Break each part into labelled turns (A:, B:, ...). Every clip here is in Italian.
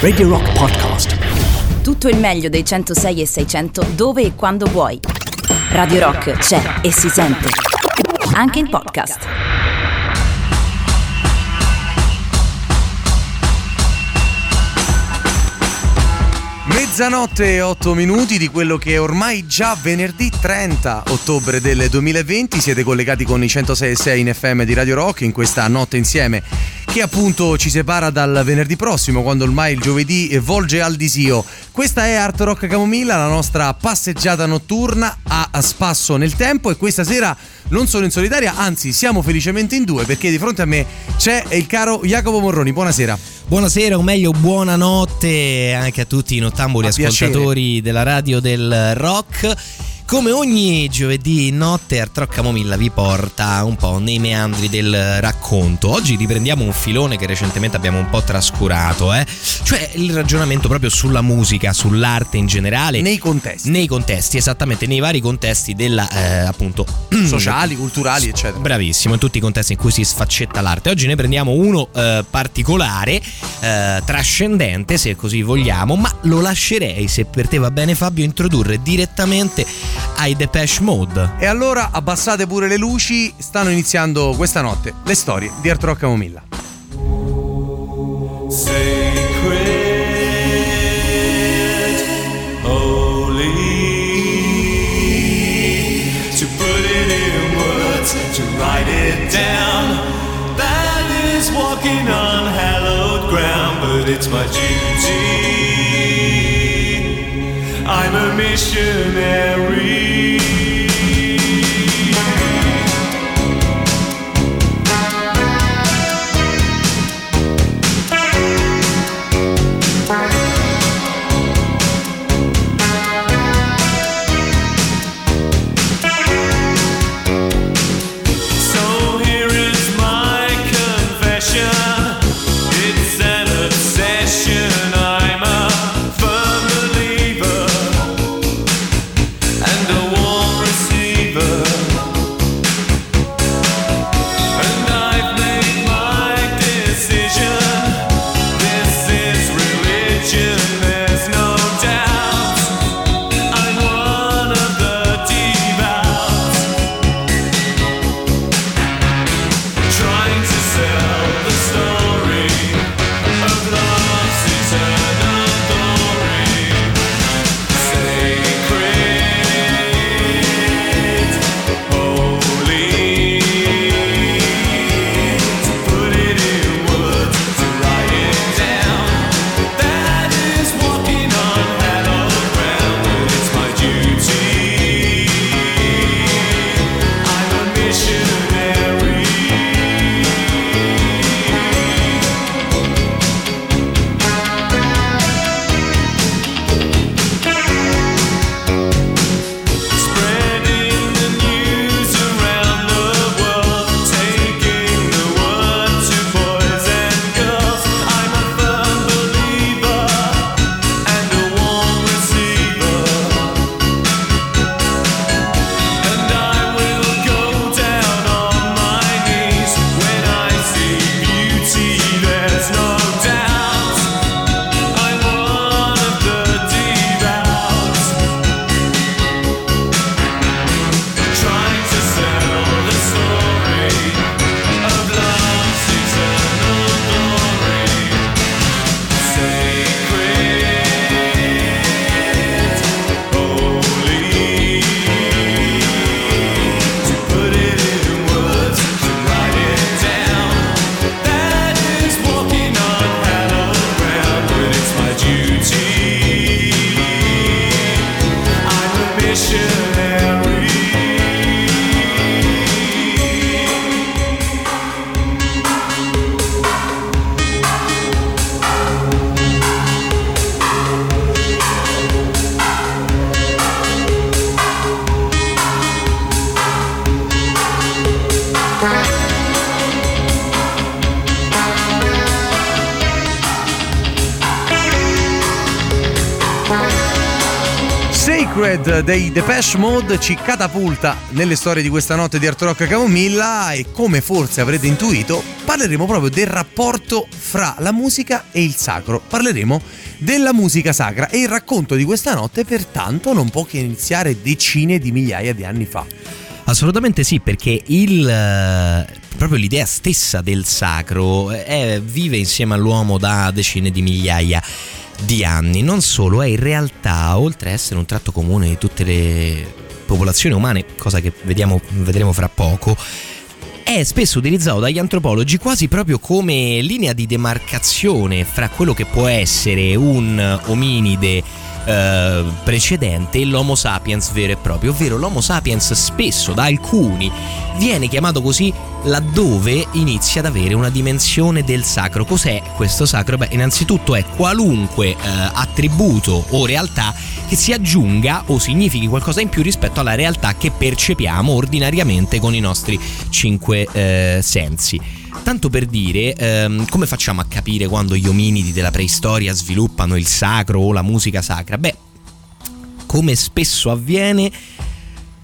A: Radio Rock Podcast.
B: Tutto il meglio dei 106 e 600 dove e quando vuoi. Radio Rock c'è e si sente. Anche in podcast.
C: Mezzanotte e 8 minuti di quello che è ormai già venerdì 30 ottobre del 2020. Siete collegati con i 106 e 6 in FM di Radio Rock in questa notte insieme che appunto ci separa dal venerdì prossimo, quando ormai il giovedì volge al disio. Questa è Art Rock Camomilla, la nostra passeggiata notturna a spasso nel tempo e questa sera non sono in solitaria, anzi siamo felicemente in due perché di fronte a me c'è il caro Jacopo Morroni. Buonasera.
D: Buonasera, o meglio buonanotte anche a tutti i nottambuli ascoltatori piacere. della radio del rock. Come ogni giovedì notte Art Rock Camomilla vi porta un po' nei meandri del racconto. Oggi riprendiamo un filone che recentemente abbiamo un po' trascurato, eh? cioè il ragionamento proprio sulla musica, sull'arte in generale.
C: Nei contesti.
D: Nei contesti, esattamente, nei vari contesti della eh, appunto
C: sociali, culturali, eccetera.
D: Bravissimo, in tutti i contesti in cui si sfaccetta l'arte. Oggi ne prendiamo uno eh, particolare, eh, trascendente se così vogliamo, ma lo lascerei, se per te va bene Fabio, introdurre direttamente ai Depeche Mode.
C: E allora abbassate pure le luci, stanno iniziando questa notte le storie di Art Rock Camomilla. walking on hallowed ground, but it's my duty. I'm a missionary.
E: Dei Depeche Mode ci catapulta nelle storie di questa notte di Art Rock Camomilla e come forse avrete intuito parleremo proprio del rapporto fra la musica e il sacro. Parleremo della musica sacra e il racconto di questa notte pertanto non può che iniziare decine di migliaia di anni fa.
D: Assolutamente sì, perché il, eh, proprio l'idea stessa del sacro è, vive insieme all'uomo da decine di migliaia di anni. Non solo, è in realtà, oltre a essere un tratto comune di tutte le popolazioni umane, cosa che vediamo, vedremo fra poco, è spesso utilizzato dagli antropologi quasi proprio come linea di demarcazione fra quello che può essere un ominide eh, precedente e l'Homo sapiens vero e proprio, ovvero l'Homo sapiens spesso da alcuni viene chiamato così laddove inizia ad avere una dimensione del sacro. Cos'è questo sacro? Beh, innanzitutto è qualunque eh, attributo o realtà che si aggiunga o significhi qualcosa in più rispetto alla realtà che percepiamo ordinariamente con i nostri cinque eh, sensi. Tanto per dire, ehm, come facciamo a capire quando gli ominidi della preistoria sviluppano il sacro o la musica sacra? Beh, come spesso avviene,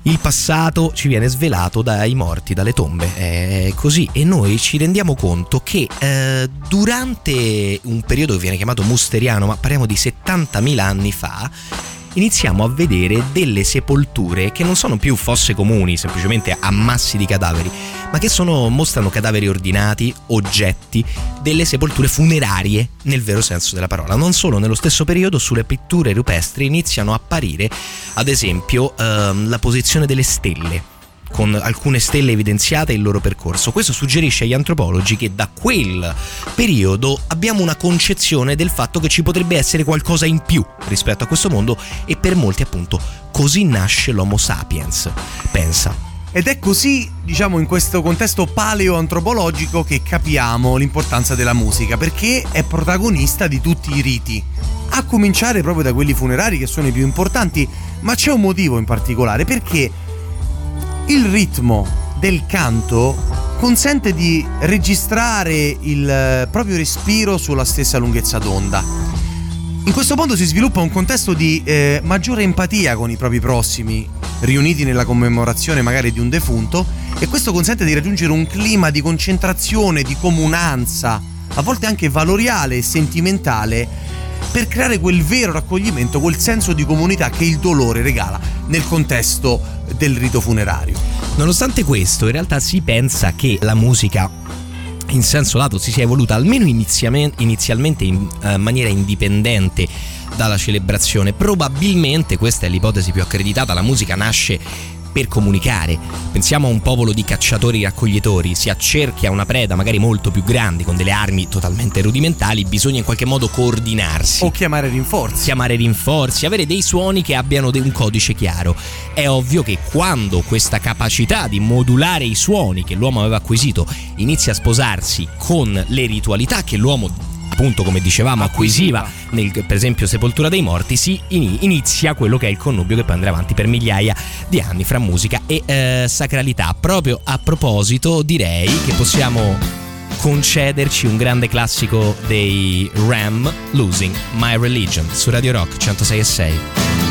D: il passato ci viene svelato dai morti, dalle tombe, è così e noi ci rendiamo conto che eh, durante un periodo che viene chiamato musteriano, ma parliamo di 70.000 anni fa, iniziamo a vedere delle sepolture che non sono più fosse comuni, semplicemente ammassi di cadaveri, ma che sono, mostrano cadaveri ordinati, oggetti, delle sepolture funerarie nel vero senso della parola. Non solo, nello stesso periodo sulle pitture rupestri iniziano a apparire, ad esempio, ehm, la posizione delle stelle con alcune stelle evidenziate il loro percorso. Questo suggerisce agli antropologi che da quel periodo abbiamo una concezione del fatto che ci potrebbe essere qualcosa in più rispetto a questo mondo e per molti appunto così nasce l'Homo sapiens. Pensa.
E: Ed è così, diciamo, in questo contesto paleoantropologico che capiamo l'importanza della musica, perché è protagonista di tutti i riti. A cominciare proprio da quelli funerari che sono i più importanti, ma c'è un motivo in particolare, perché il ritmo del canto consente di registrare il eh, proprio respiro sulla stessa lunghezza d'onda. In questo modo si sviluppa un contesto di eh, maggiore empatia con i propri prossimi, riuniti nella commemorazione magari di un defunto, e questo consente di raggiungere un clima di concentrazione, di comunanza, a volte anche valoriale e sentimentale, per creare quel vero raccoglimento, quel senso di comunità che il dolore regala nel contesto del rito funerario.
D: Nonostante questo, in realtà si pensa che la musica in senso lato si sia evoluta almeno inizialmente in uh, maniera indipendente dalla celebrazione. Probabilmente, questa è l'ipotesi più accreditata, la musica nasce per comunicare. Pensiamo a un popolo di cacciatori raccoglitori, si accerchia una preda magari molto più grande con delle armi totalmente rudimentali, bisogna in qualche modo coordinarsi.
E: O chiamare rinforzi.
D: Chiamare rinforzi, avere dei suoni che abbiano un codice chiaro. È ovvio che quando questa capacità di modulare i suoni che l'uomo aveva acquisito inizia a sposarsi con le ritualità che l'uomo appunto come dicevamo acquisiva nel per esempio Sepoltura dei Morti si inizia quello che è il connubio che poi andrà avanti per migliaia di anni fra musica e eh, sacralità. Proprio a proposito direi che possiamo concederci un grande classico dei Ram Losing My Religion su Radio Rock 106 e 6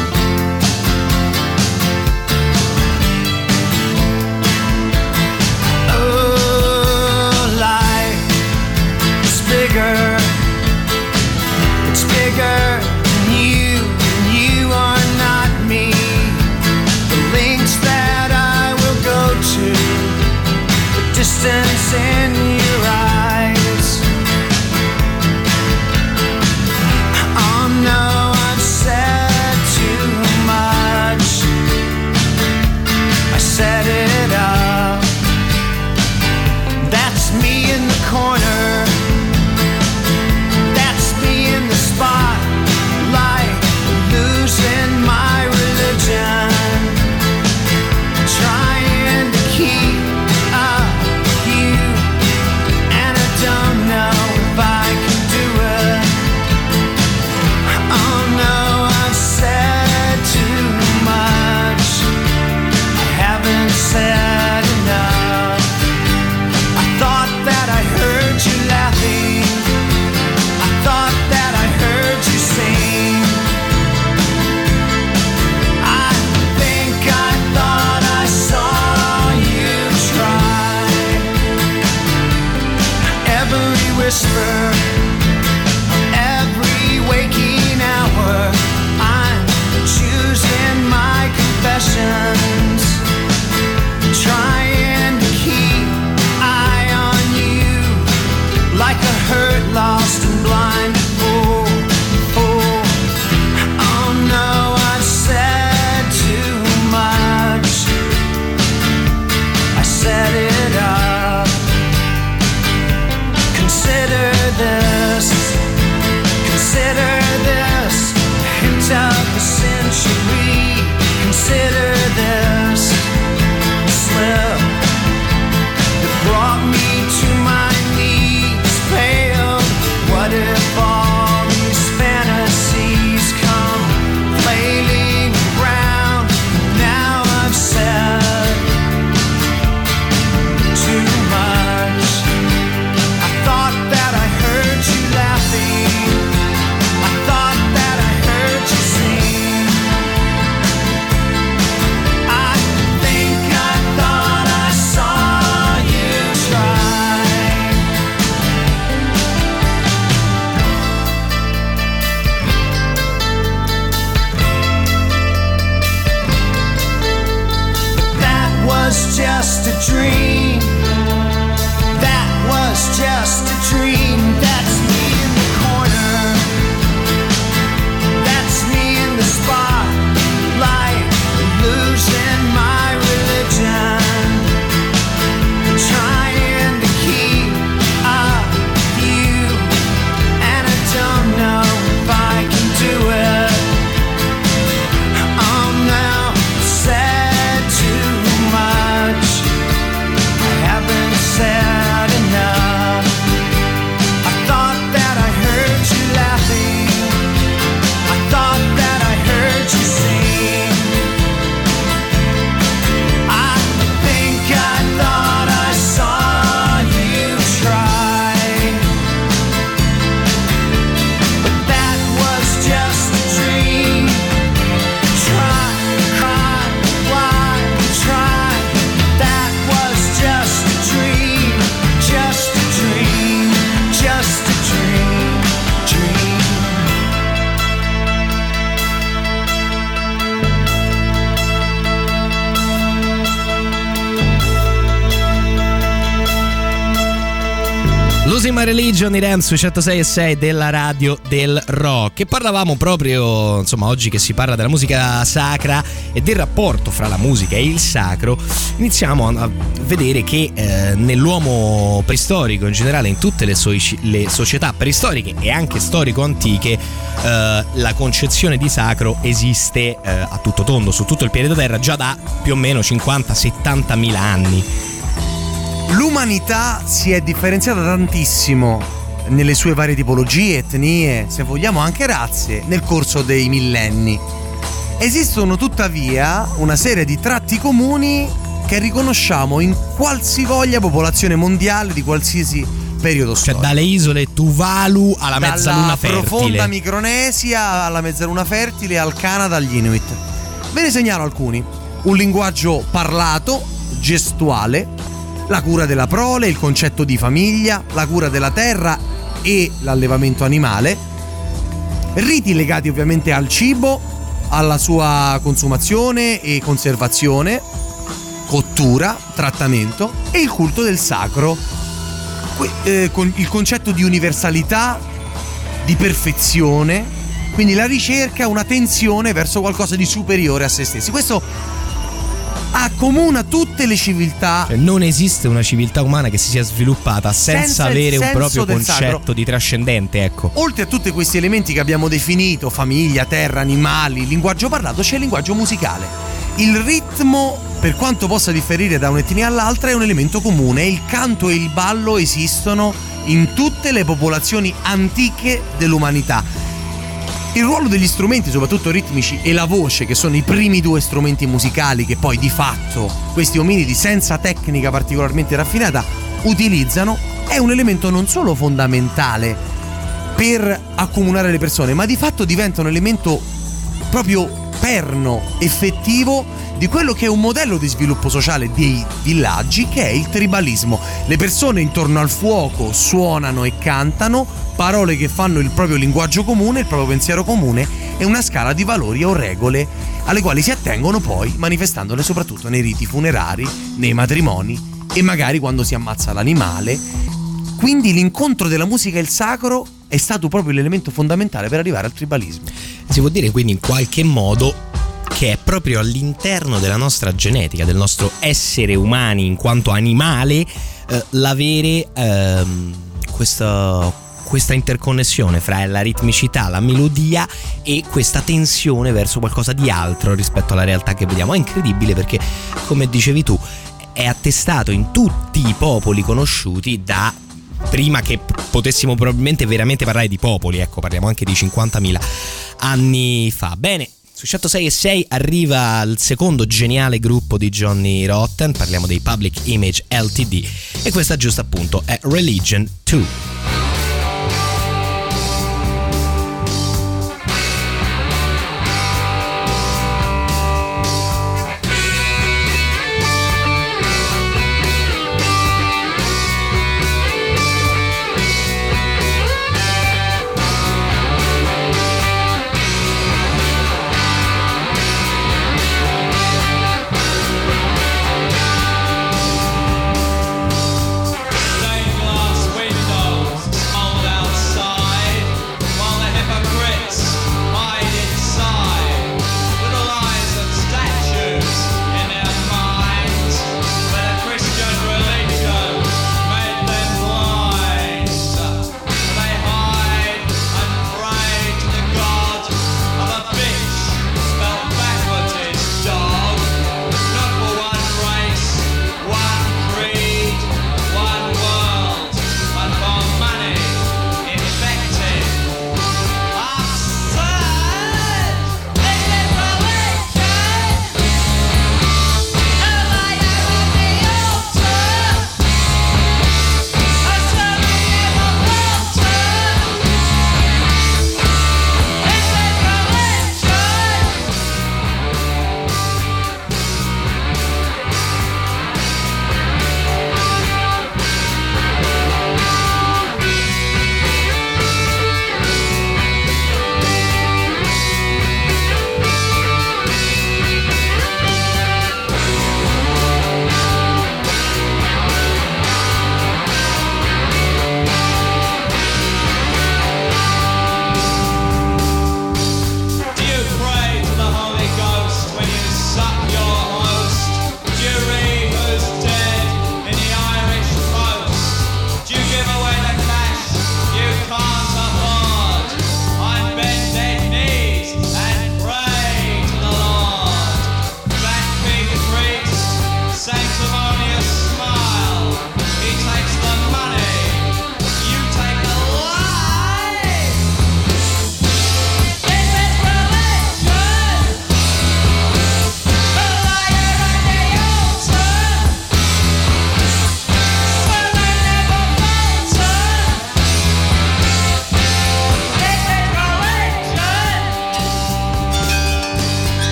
D: Ocean I Rem su 106 e 6 della radio del rock. E parlavamo proprio, insomma, oggi che si parla della musica sacra e del rapporto fra la musica e il sacro, iniziamo a vedere che eh, nell'uomo preistorico, in generale in tutte le, so- le società preistoriche e anche storico-antiche, eh, la concezione di sacro esiste eh, a tutto tondo, su tutto il pianeta Terra, già da più o meno 50-70 mila anni.
E: L'umanità si è differenziata tantissimo nelle sue varie tipologie, etnie, se vogliamo anche razze, nel corso dei millenni. Esistono tuttavia una serie di tratti comuni che riconosciamo in qualsivoglia popolazione mondiale di qualsiasi periodo
D: storico. Cioè dalle isole Tuvalu alla
E: Dalla
D: mezzaluna fertile.
E: Dalla profonda Micronesia alla mezzaluna fertile, al Canada, agli Inuit. Ve ne segnalo alcuni. Un linguaggio parlato, gestuale, la cura della prole, il concetto di famiglia, la cura della terra e l'allevamento animale, riti legati ovviamente al cibo, alla sua consumazione e conservazione, cottura, trattamento e il culto del sacro, eh, il concetto di universalità, di perfezione, quindi la ricerca, una tensione verso qualcosa di superiore a se stessi. Questo accomuna tutte le civiltà.
D: Cioè, non esiste una civiltà umana che si sia sviluppata senza, senza avere un proprio concetto sacro. di trascendente, ecco.
E: Oltre a tutti questi elementi che abbiamo definito, famiglia, terra, animali, linguaggio parlato, c'è il linguaggio musicale. Il ritmo, per quanto possa differire da un'etnia all'altra, è un elemento comune. Il canto e il ballo esistono in tutte le popolazioni antiche dell'umanità il ruolo degli strumenti, soprattutto ritmici, e la voce, che sono i primi due strumenti musicali che poi di fatto questi ominidi senza tecnica particolarmente raffinata utilizzano, è un elemento non solo fondamentale per accomunare le persone, ma di fatto diventa un elemento proprio perno effettivo di quello che è un modello di sviluppo sociale dei villaggi che è il tribalismo. Le persone intorno al fuoco suonano e cantano parole che fanno il proprio linguaggio comune, il proprio pensiero comune e una scala di valori o regole alle quali si attengono poi manifestandole soprattutto nei riti funerari, nei matrimoni e magari quando si ammazza l'animale. Quindi l'incontro della musica e il sacro è stato proprio l'elemento fondamentale per arrivare al tribalismo.
D: Si può dire quindi in qualche modo che è proprio all'interno della nostra genetica, del nostro essere umani in quanto animale, eh, l'avere ehm, questa, questa interconnessione fra la ritmicità, la melodia e questa tensione verso qualcosa di altro rispetto alla realtà che vediamo. È incredibile perché, come dicevi tu, è attestato in tutti i popoli conosciuti da prima che potessimo probabilmente veramente parlare di popoli, ecco, parliamo anche di 50.000 anni fa. Bene, su 106 e 6 arriva il secondo geniale gruppo di Johnny Rotten, parliamo dei Public Image LTD e questa giusto appunto è Religion 2.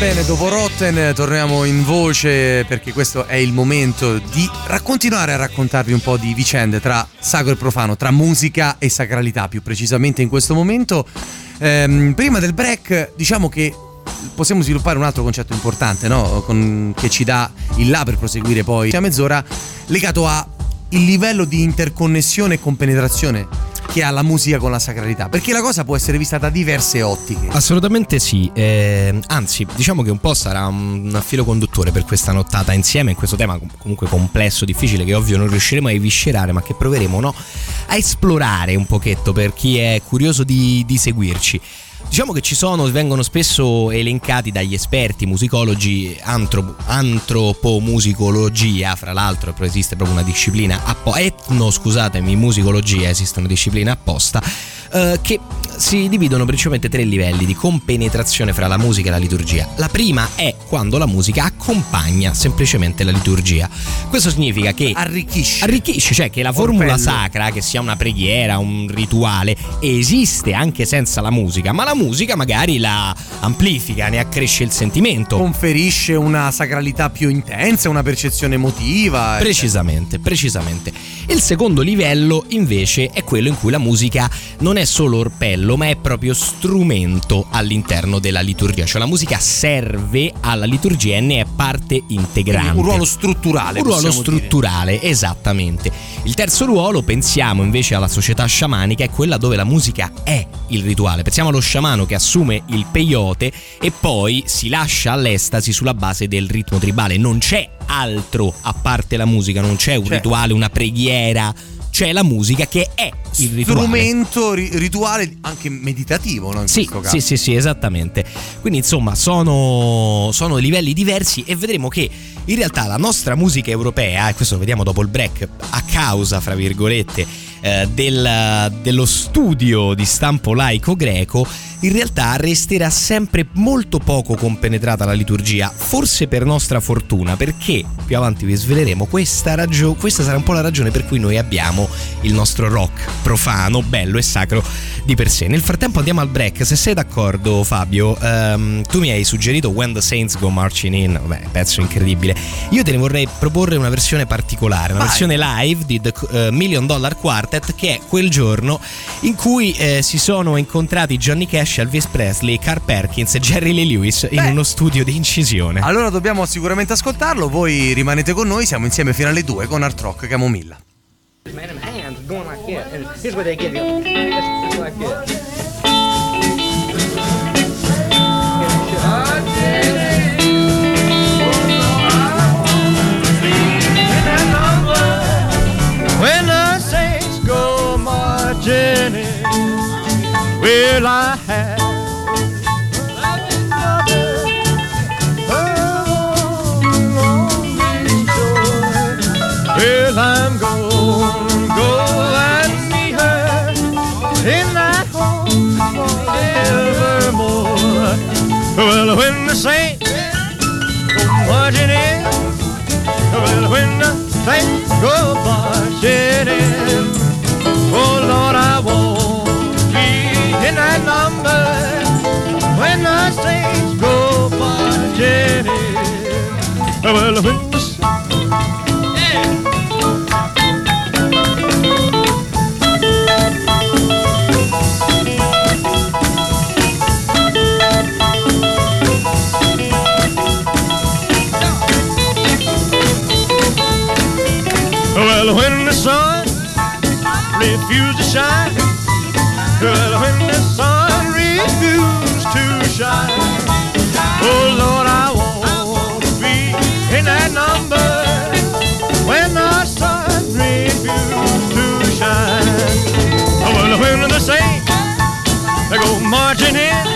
F: Bene, dopo Rotten torniamo in voce perché questo è il momento di continuare a raccontarvi un po' di vicende tra sacro e profano, tra musica e sacralità più precisamente in questo momento. Ehm, prima del break diciamo che possiamo sviluppare un altro concetto importante no? Con, che ci dà il là per proseguire poi a mezz'ora legato a il livello di interconnessione e compenetrazione che ha la musica con la sacralità, perché la cosa può essere vista da diverse ottiche.
D: Assolutamente sì, eh, anzi diciamo che un po' sarà un filo conduttore per questa nottata insieme in questo tema comunque complesso, difficile, che ovvio non riusciremo a eviscerare, ma che proveremo no, a esplorare un pochetto per chi è curioso di, di seguirci. Diciamo che ci sono, vengono spesso elencati dagli esperti musicologi antropo, antropomusicologia, fra l'altro esiste proprio una disciplina, etno scusatemi, musicologia, esiste una disciplina apposta eh, che si dividono principalmente tre livelli di compenetrazione fra la musica e la liturgia. La prima è quando la musica accompagna semplicemente la liturgia. Questo significa che
F: arricchisce,
D: arricchisce cioè che la formula sacra, che sia una preghiera, un rituale, esiste anche senza la musica, ma la musica magari la amplifica, ne accresce il sentimento.
F: Conferisce una sacralità più intensa, una percezione emotiva.
D: Precisamente, eccetera. precisamente. Il secondo livello invece è quello in cui la musica non è solo orpello, ma è proprio strumento all'interno della liturgia, cioè la musica serve alla liturgia e ne è parte integrante.
F: un ruolo strutturale.
D: Un ruolo strutturale, dire. esattamente. Il terzo ruolo, pensiamo invece alla società sciamanica, è quella dove la musica è il rituale. Pensiamo allo sciamano che assume il peyote e poi si lascia all'estasi sulla base del ritmo tribale. Non c'è altro a parte la musica, non c'è un c'è. rituale, una preghiera c'è la musica che è il rituale.
F: Strumento rituale anche meditativo, no? In
D: sì, sì, sì, sì, esattamente. Quindi insomma sono, sono livelli diversi e vedremo che in realtà la nostra musica europea, e questo lo vediamo dopo il break, a causa, fra virgolette, eh, del, dello studio di stampo laico greco, in realtà resterà sempre molto poco compenetrata la liturgia, forse per nostra fortuna, perché più avanti vi sveleremo questa, ragio- questa sarà un po' la ragione per cui noi abbiamo il nostro rock profano, bello e sacro di per sé. Nel frattempo andiamo al break, se sei d'accordo Fabio, um, tu mi hai suggerito When the Saints Go Marching In, vabbè, pezzo incredibile. Io te ne vorrei proporre una versione particolare, una Vai. versione live di The uh, Million Dollar Quartet che è quel giorno in cui eh, si sono incontrati Johnny Cash Elvis Presley, Carl Perkins e Jerry Lee Lewis in uno studio di incisione.
F: Allora dobbiamo sicuramente ascoltarlo, voi rimanete con noi, siamo insieme fino alle 2 con Art Rock Camomilla. When Well, I have Well, I'm gonna go and meet her in that home forevermore. Well, when the saints go marching in, well, when the saints go marching in, oh Lord, when the saints go marching in. Well, when the Well, when the sun refuses to shine, well, when shine. Oh Lord, I want to be in that number when the sun refuses to shine. Oh, well, when the saints they go marching in.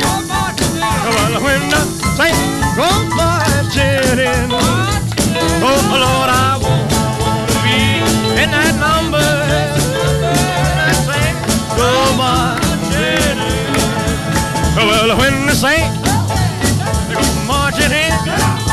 F: Oh, well, when the saints go marching in. Oh Lord, I well, when saints go marching in.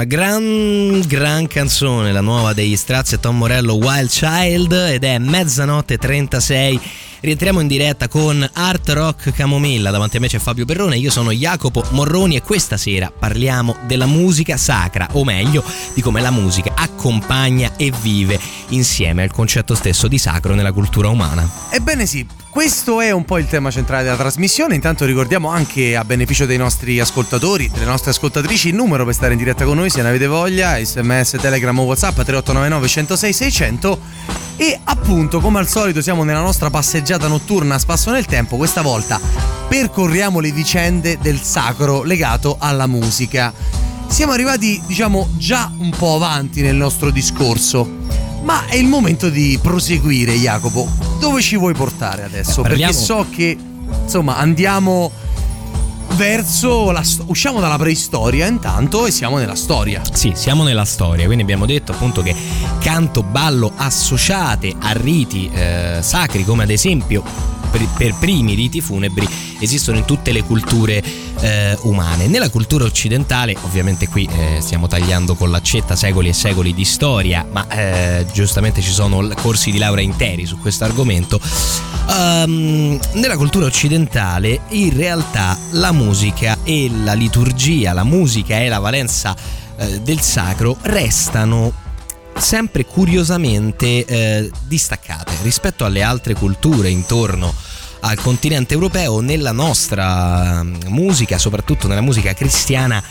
D: Una gran, gran canzone, la nuova degli Strazzi e Tom Morello Wild Child ed è mezzanotte 36 Rientriamo in diretta con Art Rock Camomilla. Davanti a me c'è Fabio Perrone, io sono Jacopo Morroni e questa sera parliamo della musica sacra, o meglio, di come la musica accompagna e vive insieme al concetto stesso di sacro nella cultura umana.
E: Ebbene sì, questo è un po' il tema centrale della trasmissione. Intanto ricordiamo anche a beneficio dei nostri ascoltatori, delle nostre ascoltatrici, il numero per stare in diretta con noi se ne avete voglia, sms, telegram o whatsapp 3899 106 600 e appunto come al solito siamo nella nostra passeggiata notturna a spasso nel tempo, questa volta percorriamo le vicende del sacro legato alla musica. Siamo arrivati diciamo già un po' avanti nel nostro discorso, ma è il momento di proseguire Jacopo. Dove ci vuoi portare adesso? Perché so che insomma andiamo verso la usciamo dalla preistoria intanto e siamo nella storia.
D: Sì, siamo nella storia, quindi abbiamo detto appunto che canto, ballo associate a riti eh, sacri come ad esempio per, per primi riti funebri esistono in tutte le culture eh, umane. Nella cultura occidentale, ovviamente qui eh, stiamo tagliando con l'accetta secoli e secoli di storia, ma eh, giustamente ci sono corsi di laurea interi su questo argomento. Um, nella cultura occidentale in realtà la musica e la liturgia, la musica e la valenza eh, del sacro restano sempre curiosamente eh, distaccate rispetto alle altre culture intorno al continente europeo nella nostra mm, musica, soprattutto nella musica cristiana,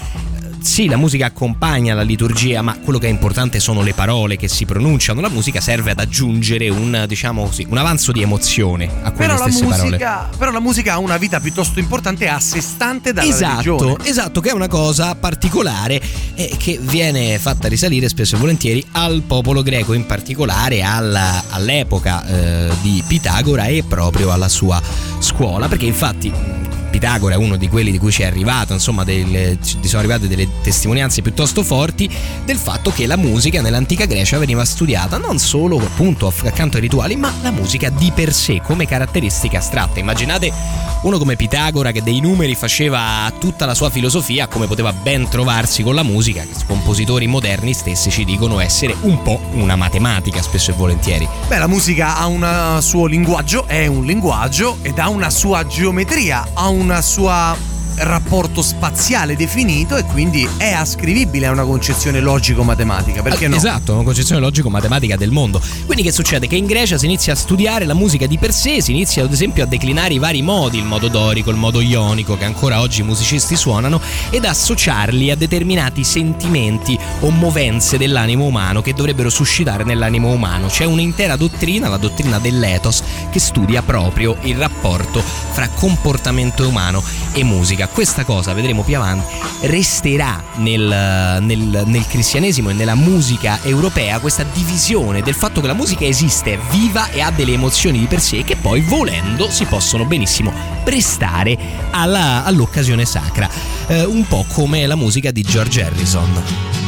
D: sì, la musica accompagna la liturgia, ma quello che è importante sono le parole che si pronunciano. La musica serve ad aggiungere un, diciamo così, un avanzo di emozione a quelle
E: però
D: stesse
E: musica,
D: parole.
E: Però la musica ha una vita piuttosto importante a sé stante dalla
D: esatto,
E: religione.
D: Esatto, che è una cosa particolare e che viene fatta risalire spesso e volentieri al popolo greco, in particolare alla, all'epoca eh, di Pitagora e proprio alla sua scuola, perché infatti Pitagora è uno di quelli di cui ci è arrivato, insomma, delle, ci sono arrivate delle testimonianze piuttosto forti del fatto che la musica nell'antica Grecia veniva studiata non solo appunto accanto ai rituali, ma la musica di per sé come caratteristica astratta. Immaginate uno come Pitagora che dei numeri faceva tutta la sua filosofia, come poteva ben trovarsi con la musica, che compositori moderni stessi ci dicono essere un po' una matematica spesso e volentieri.
E: Beh, la musica ha un suo linguaggio, è un linguaggio ed ha una sua geometria, ha un una sua rapporto spaziale definito e quindi è ascrivibile a una concezione logico-matematica. Perché no?
D: Esatto, una concezione logico-matematica del mondo. Quindi che succede? Che in Grecia si inizia a studiare la musica di per sé, si inizia ad esempio a declinare i vari modi, il modo dorico, il modo ionico, che ancora oggi i musicisti suonano, ed associarli a determinati sentimenti o movenze dell'animo umano che dovrebbero suscitare nell'animo umano. C'è un'intera dottrina, la dottrina dell'ethos, che studia proprio il rapporto fra comportamento umano e musica questa cosa, vedremo più avanti, resterà nel, nel, nel, cristianesimo e nella musica europea questa divisione del fatto che la musica esiste, viva e ha delle emozioni di per sé che poi volendo si possono benissimo prestare alla, all'occasione sacra, eh, un po' come la musica di George Harrison.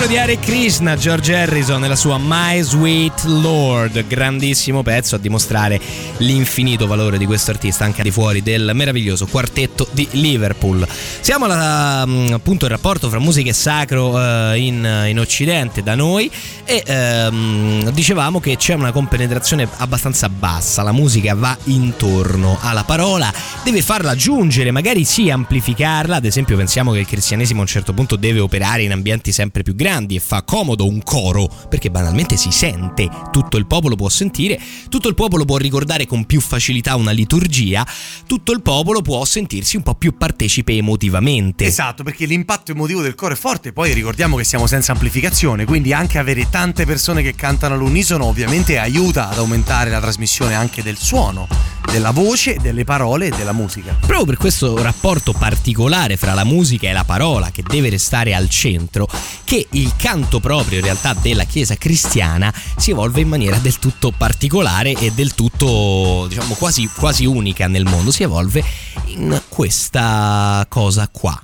D: Suono di Hare Krishna, George Harrison nella sua My Sweet Lord, grandissimo pezzo a dimostrare l'infinito valore di questo artista anche al di fuori del meraviglioso quartetto di Liverpool. Siamo alla, mm, appunto al rapporto fra musica e sacro uh, in, in, Occidente da noi e um, dicevamo che c'è una compenetrazione abbastanza bassa, la musica va intorno alla parola, deve farla giungere, magari sì amplificarla, ad esempio pensiamo che il cristianesimo a un certo punto deve operare in ambienti sempre più grandi e fa comodo un coro, perché banalmente si sente, tutto il popolo può sentire, tutto il popolo può ricordare con più facilità una liturgia, tutto il popolo può sentirsi un po' più partecipe emotivamente.
E: Esatto, perché l'impatto emotivo del coro è forte, poi ricordiamo che siamo senza amplificazione, quindi anche avere tante persone che cantano all'unisono ovviamente aiuta ad aumentare la trasmissione anche del suono della voce, delle parole e della musica.
D: Proprio per questo rapporto particolare fra la musica e la parola che deve restare al centro, che il canto proprio in realtà della Chiesa cristiana si evolve in maniera del tutto particolare e del tutto, diciamo, quasi, quasi unica nel mondo, si evolve in questa cosa qua.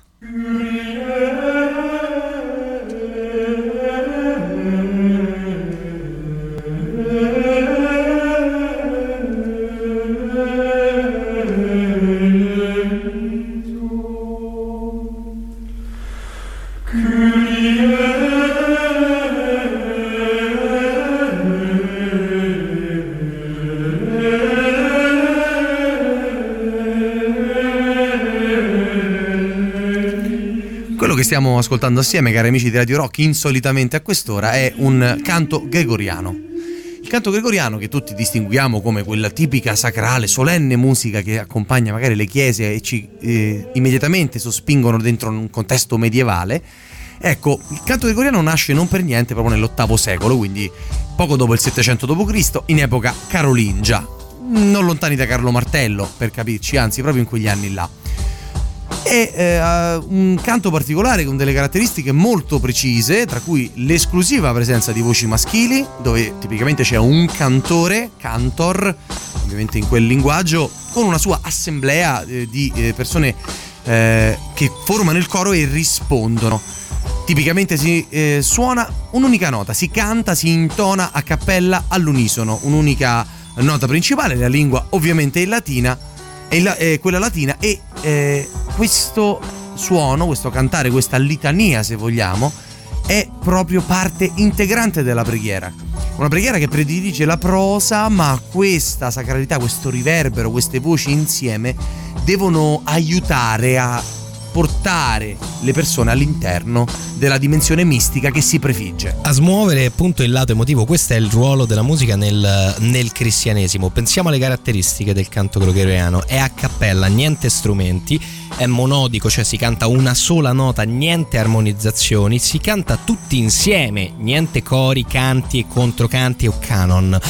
E: Stiamo ascoltando assieme, cari amici di Radio Rock, insolitamente a quest'ora, è un canto gregoriano. Il canto gregoriano che tutti distinguiamo come quella tipica sacrale, solenne musica che accompagna magari le chiese e ci eh, immediatamente sospingono dentro un contesto medievale. Ecco, il canto gregoriano nasce non per niente proprio nell'VIII secolo, quindi poco dopo il 700 d.C., in epoca carolingia, non lontani da Carlo Martello, per capirci, anzi proprio in quegli anni là e eh, un canto particolare con delle caratteristiche molto precise, tra cui l'esclusiva presenza di voci maschili, dove tipicamente c'è un cantore, cantor, ovviamente in quel linguaggio, con una sua assemblea eh, di eh, persone eh, che formano il coro e rispondono. Tipicamente si eh, suona un'unica nota, si canta, si intona a cappella all'unisono, un'unica nota principale, la lingua ovviamente è latina, è, la, è quella latina e eh, questo suono, questo cantare, questa litania se vogliamo, è proprio parte integrante della preghiera. Una preghiera che predilige la prosa, ma questa sacralità, questo riverbero, queste voci insieme devono aiutare a portare le persone all'interno della dimensione mistica che si prefigge.
D: A smuovere appunto il lato emotivo, questo è il ruolo della musica nel, nel cristianesimo. Pensiamo alle caratteristiche del canto gregoriano, è a cappella, niente strumenti, è monodico, cioè si canta una sola nota, niente armonizzazioni, si canta tutti insieme, niente cori, canti e controcanti o canon.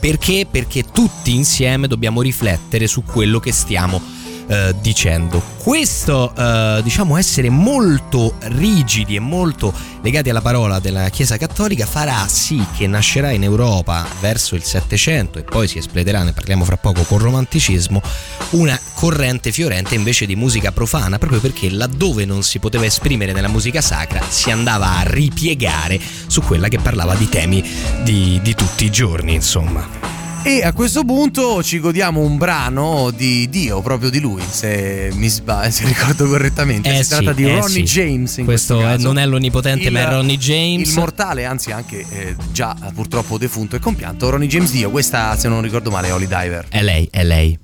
D: Perché? Perché tutti insieme dobbiamo riflettere su quello che stiamo eh, dicendo. Questo, eh, diciamo, essere molto rigidi e molto legati alla parola della Chiesa Cattolica farà sì che nascerà in Europa verso il Settecento e poi si espleterà, ne parliamo fra poco, con romanticismo, una corrente fiorente invece di musica profana, proprio perché laddove non si poteva esprimere nella musica sacra si andava a ripiegare su quella che parlava di temi di, di tutti i giorni, insomma.
E: E a questo punto ci godiamo un brano di Dio, proprio di lui, se mi sbaglio, se ricordo correttamente.
D: Eh
E: si
D: sì,
E: tratta di
D: eh
E: Ronnie
D: sì.
E: James. In
D: questo,
E: questo
D: è, non è l'onnipotente,
E: il,
D: ma è Ronnie James.
E: Il mortale, anzi anche eh, già purtroppo defunto e compianto. Ronnie James Dio, questa se non ricordo male è Holy Diver.
D: È lei, è lei.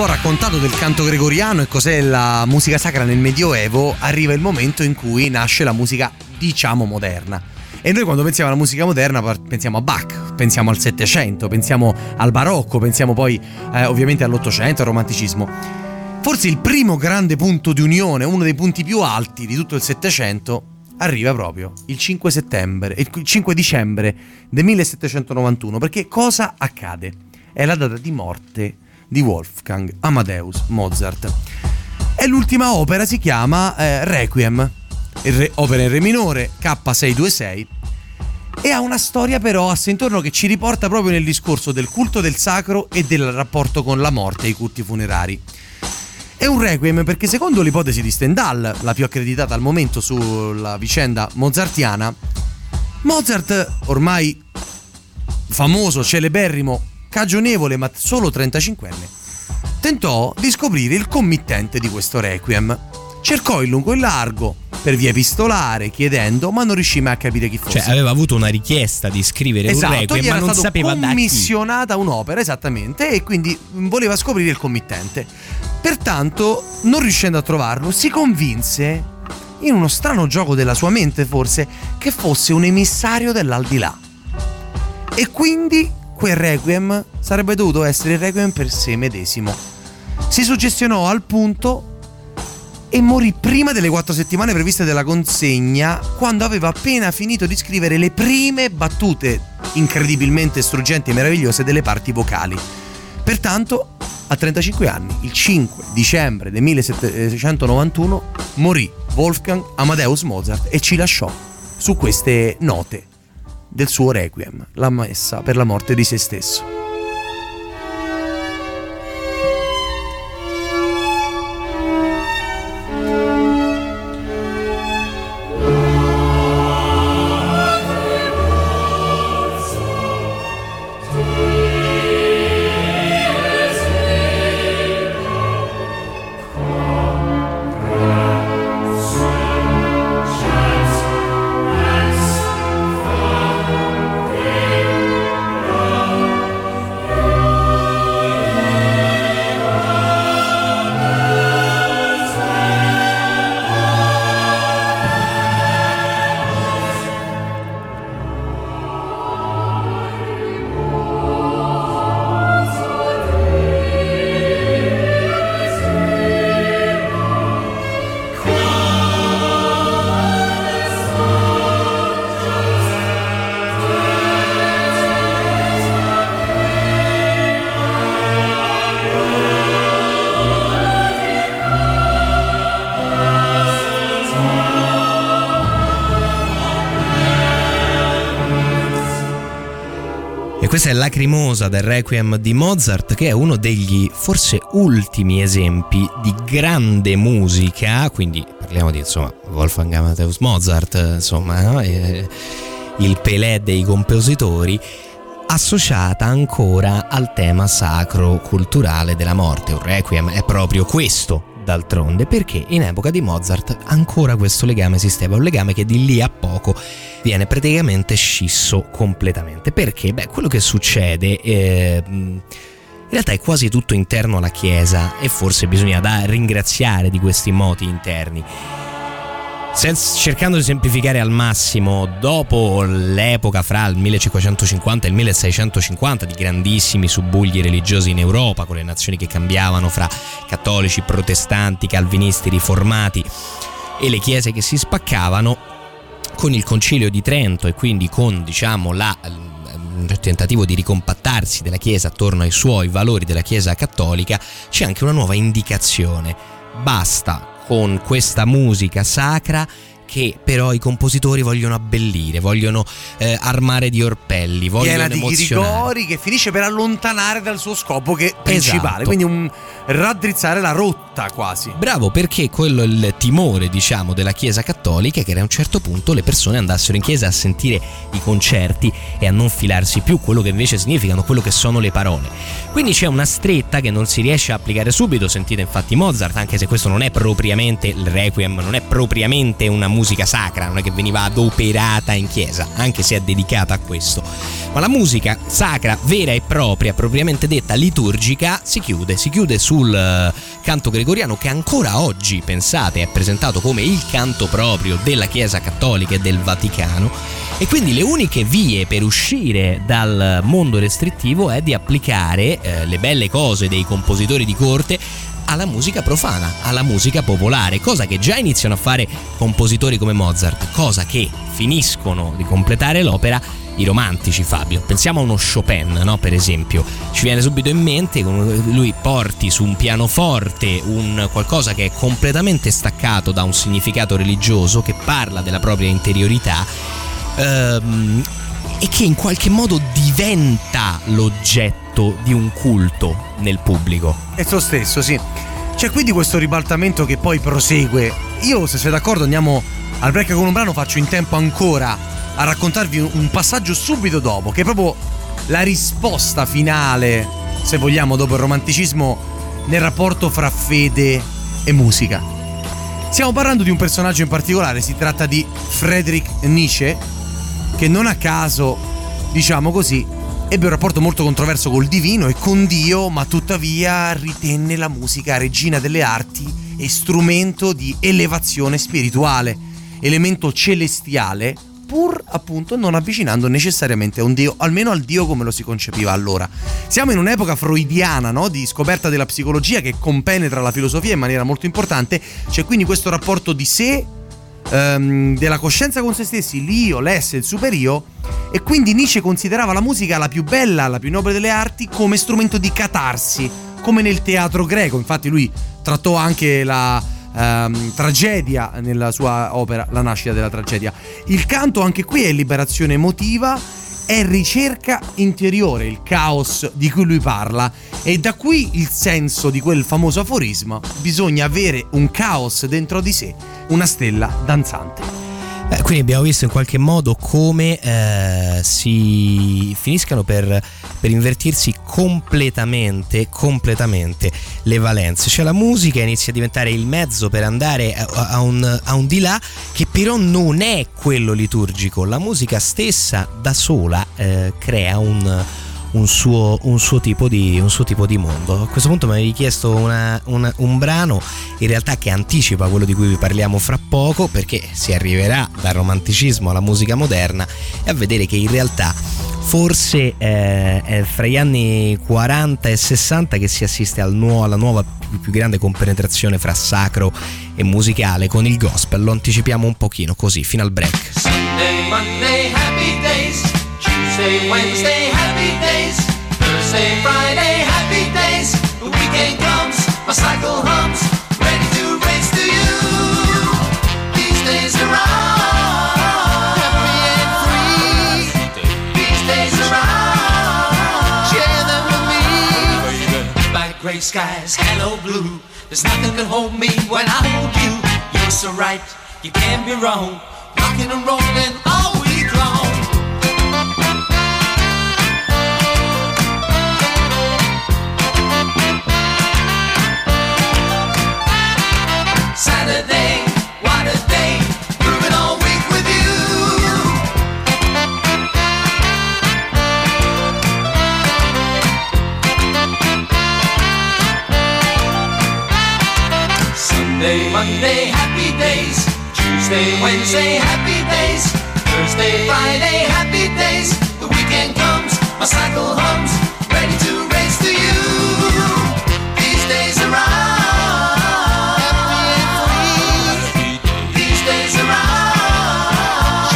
E: Po' raccontato del canto gregoriano e cos'è la musica sacra nel Medioevo, arriva il momento in cui nasce la musica, diciamo, moderna. E noi quando pensiamo alla musica moderna pensiamo a Bach, pensiamo al Settecento, pensiamo al Barocco, pensiamo poi eh, ovviamente all'Ottocento, al Romanticismo. Forse il primo grande punto di unione, uno dei punti più alti di tutto il Settecento, arriva proprio il 5 settembre, il 5 dicembre del 1791, perché cosa accade? È la data di morte di Wolfgang Amadeus Mozart. E l'ultima opera si chiama eh, Requiem, re, opera in re minore, K626, e ha una storia però a intorno che ci riporta proprio nel discorso del culto del sacro e del rapporto con la morte e i culti funerari. È un requiem perché secondo l'ipotesi di Stendhal, la più accreditata al momento sulla vicenda mozartiana, Mozart, ormai famoso, celeberrimo cagionevole ma solo 35enne, tentò di scoprire il committente di questo requiem. Cercò in lungo e in largo, per via epistolare, chiedendo, ma non riuscì mai a capire chi fosse.
D: Cioè, aveva avuto una richiesta di scrivere
E: esatto,
D: un requiem, ma non sapeva
E: da chi. commissionata un'opera, esattamente, e quindi voleva scoprire il committente. Pertanto, non riuscendo a trovarlo, si convinse, in uno strano gioco della sua mente forse, che fosse un emissario dell'aldilà. E quindi quel requiem sarebbe dovuto essere il requiem per sé medesimo. Si suggestionò al punto e morì prima delle quattro settimane previste della consegna, quando aveva appena finito di scrivere le prime battute incredibilmente struggenti e meravigliose delle parti vocali. Pertanto, a 35 anni, il 5 dicembre del 1791, morì Wolfgang Amadeus Mozart e ci lasciò su queste note del suo requiem, la messa per la morte di se stesso.
D: Lacrimosa del Requiem di Mozart, che è uno degli forse ultimi esempi di grande musica, quindi parliamo di insomma Wolfgang Amadeus Mozart, insomma, eh, il Pelé dei compositori associata ancora al tema sacro culturale della morte. Un requiem è proprio questo, d'altronde, perché in epoca di Mozart ancora questo legame esisteva, un legame che di lì a poco viene praticamente scisso completamente. Perché? Beh, quello che succede... Eh, in realtà è quasi tutto interno alla Chiesa e forse bisogna da ringraziare di questi moti interni. Senza, cercando di semplificare al massimo, dopo l'epoca fra il 1550 e il 1650 di grandissimi subugli religiosi in Europa, con le nazioni che cambiavano fra cattolici, protestanti, calvinisti, riformati e le chiese che si spaccavano, con il concilio di Trento e quindi con diciamo la un tentativo di ricompattarsi della Chiesa attorno ai suoi valori della Chiesa cattolica, c'è anche una nuova indicazione. Basta con questa musica sacra che però i compositori vogliono abbellire, vogliono eh, armare di orpelli, vogliono
E: Piena di rigori che finisce per allontanare dal suo scopo che è principale, esatto. quindi un raddrizzare la rotta quasi.
D: Bravo, perché quello è il timore, diciamo, della Chiesa cattolica che a un certo punto le persone andassero in chiesa a sentire i concerti e a non filarsi più quello che invece significano quello che sono le parole. Quindi c'è una stretta che non si riesce a applicare subito, sentite infatti Mozart, anche se questo non è propriamente il requiem, non è propriamente una musica musica sacra, non è che veniva adoperata in chiesa, anche se è dedicata a questo. Ma la musica sacra, vera e propria, propriamente detta liturgica, si chiude, si chiude sul eh, canto gregoriano che ancora oggi, pensate, è presentato come il canto proprio della Chiesa Cattolica e del Vaticano. E quindi le uniche vie per uscire dal mondo restrittivo è di applicare eh, le belle cose dei compositori di corte alla musica profana, alla musica popolare, cosa che già iniziano a fare compositori come Mozart, cosa che finiscono di completare l'opera i romantici Fabio. Pensiamo a uno Chopin, no? per esempio. Ci viene subito in mente come lui porti su un pianoforte un qualcosa che è completamente staccato da un significato religioso, che parla della propria interiorità. Ehm, e che in qualche modo diventa l'oggetto di un culto nel pubblico.
E: Esso stesso, sì. C'è quindi questo ribaltamento che poi prosegue. Io, se siete d'accordo, andiamo al break con un brano, faccio in tempo ancora a raccontarvi un passaggio subito dopo, che è proprio la risposta finale, se vogliamo, dopo il romanticismo nel rapporto fra fede e musica. Stiamo parlando di un personaggio in particolare, si tratta di Friedrich Nietzsche, che non a caso, diciamo così, ebbe un rapporto molto controverso col divino e con Dio, ma tuttavia ritenne la musica regina delle arti e strumento di elevazione spirituale, elemento celestiale pur appunto non avvicinando necessariamente a un Dio, almeno al Dio come lo si concepiva allora. Siamo in un'epoca freudiana, no? Di scoperta della psicologia che compenetra la filosofia in maniera molto importante, c'è quindi questo rapporto di sé ehm, della coscienza con se stessi, l'io, l'esse, il superio, e quindi Nietzsche considerava la musica la più bella, la più nobile delle arti come strumento di catarsi, come nel teatro greco, infatti lui trattò anche la ehm, tragedia nella sua opera, la nascita della tragedia. Il canto anche qui è liberazione emotiva è ricerca interiore, il caos di cui lui parla. E da qui il senso di quel famoso aforisma, bisogna avere un caos dentro di sé, una stella danzante.
G: Eh, quindi abbiamo visto in qualche modo come eh, si finiscano per, per, invertirsi completamente, completamente le valenze. Cioè la musica inizia a diventare il mezzo per andare a, a, un, a un di là che però non è quello liturgico. La musica stessa da sola eh, crea un un suo, un suo, tipo, di, un suo tipo di mondo. A questo punto mi avevi chiesto una, una, un brano in realtà che anticipa quello di cui vi parliamo fra poco perché si arriverà dal romanticismo alla musica moderna e a vedere che in realtà forse eh, è fra gli anni 40 e 60 che si assiste al nuovo, alla nuova più grande compenetrazione fra sacro e musicale con il gospel. Lo anticipiamo un pochino così fino al break. Sunday, Monday, happy days. Tuesday, Wednesday. Friday, happy days. The weekend comes, my cycle hums, ready to race to you. These days are happy and free. These days are share them with me. By gray skies, hello blue. There's nothing can hold me when I hold you. You're so right, you can't be wrong. Rocking and rolling Sunday, Monday, happy days. Tuesday, Wednesday, happy days. Thursday, Friday, happy days. The weekend comes, my cycle hums, ready to race to you. These days free. These days are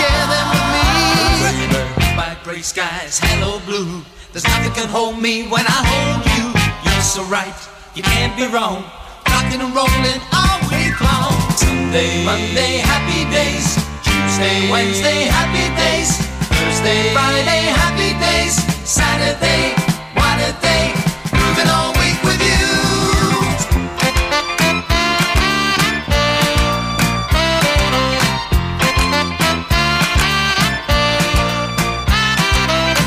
G: share them with me. Skies, hello blue. There's nothing can hold me when I hold you. You're so right, you can't be wrong. Rocking and rolling all week long. Sunday, Monday, happy days. Tuesday, Wednesday, happy days. Thursday, Friday, happy days. Saturday, what a day. Moving all week with you.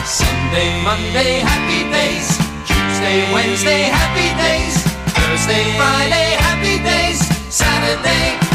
G: Sunday, Monday, happy days. Tuesday, Wednesday, happy days. Thursday, Friday, happy days. Saturday,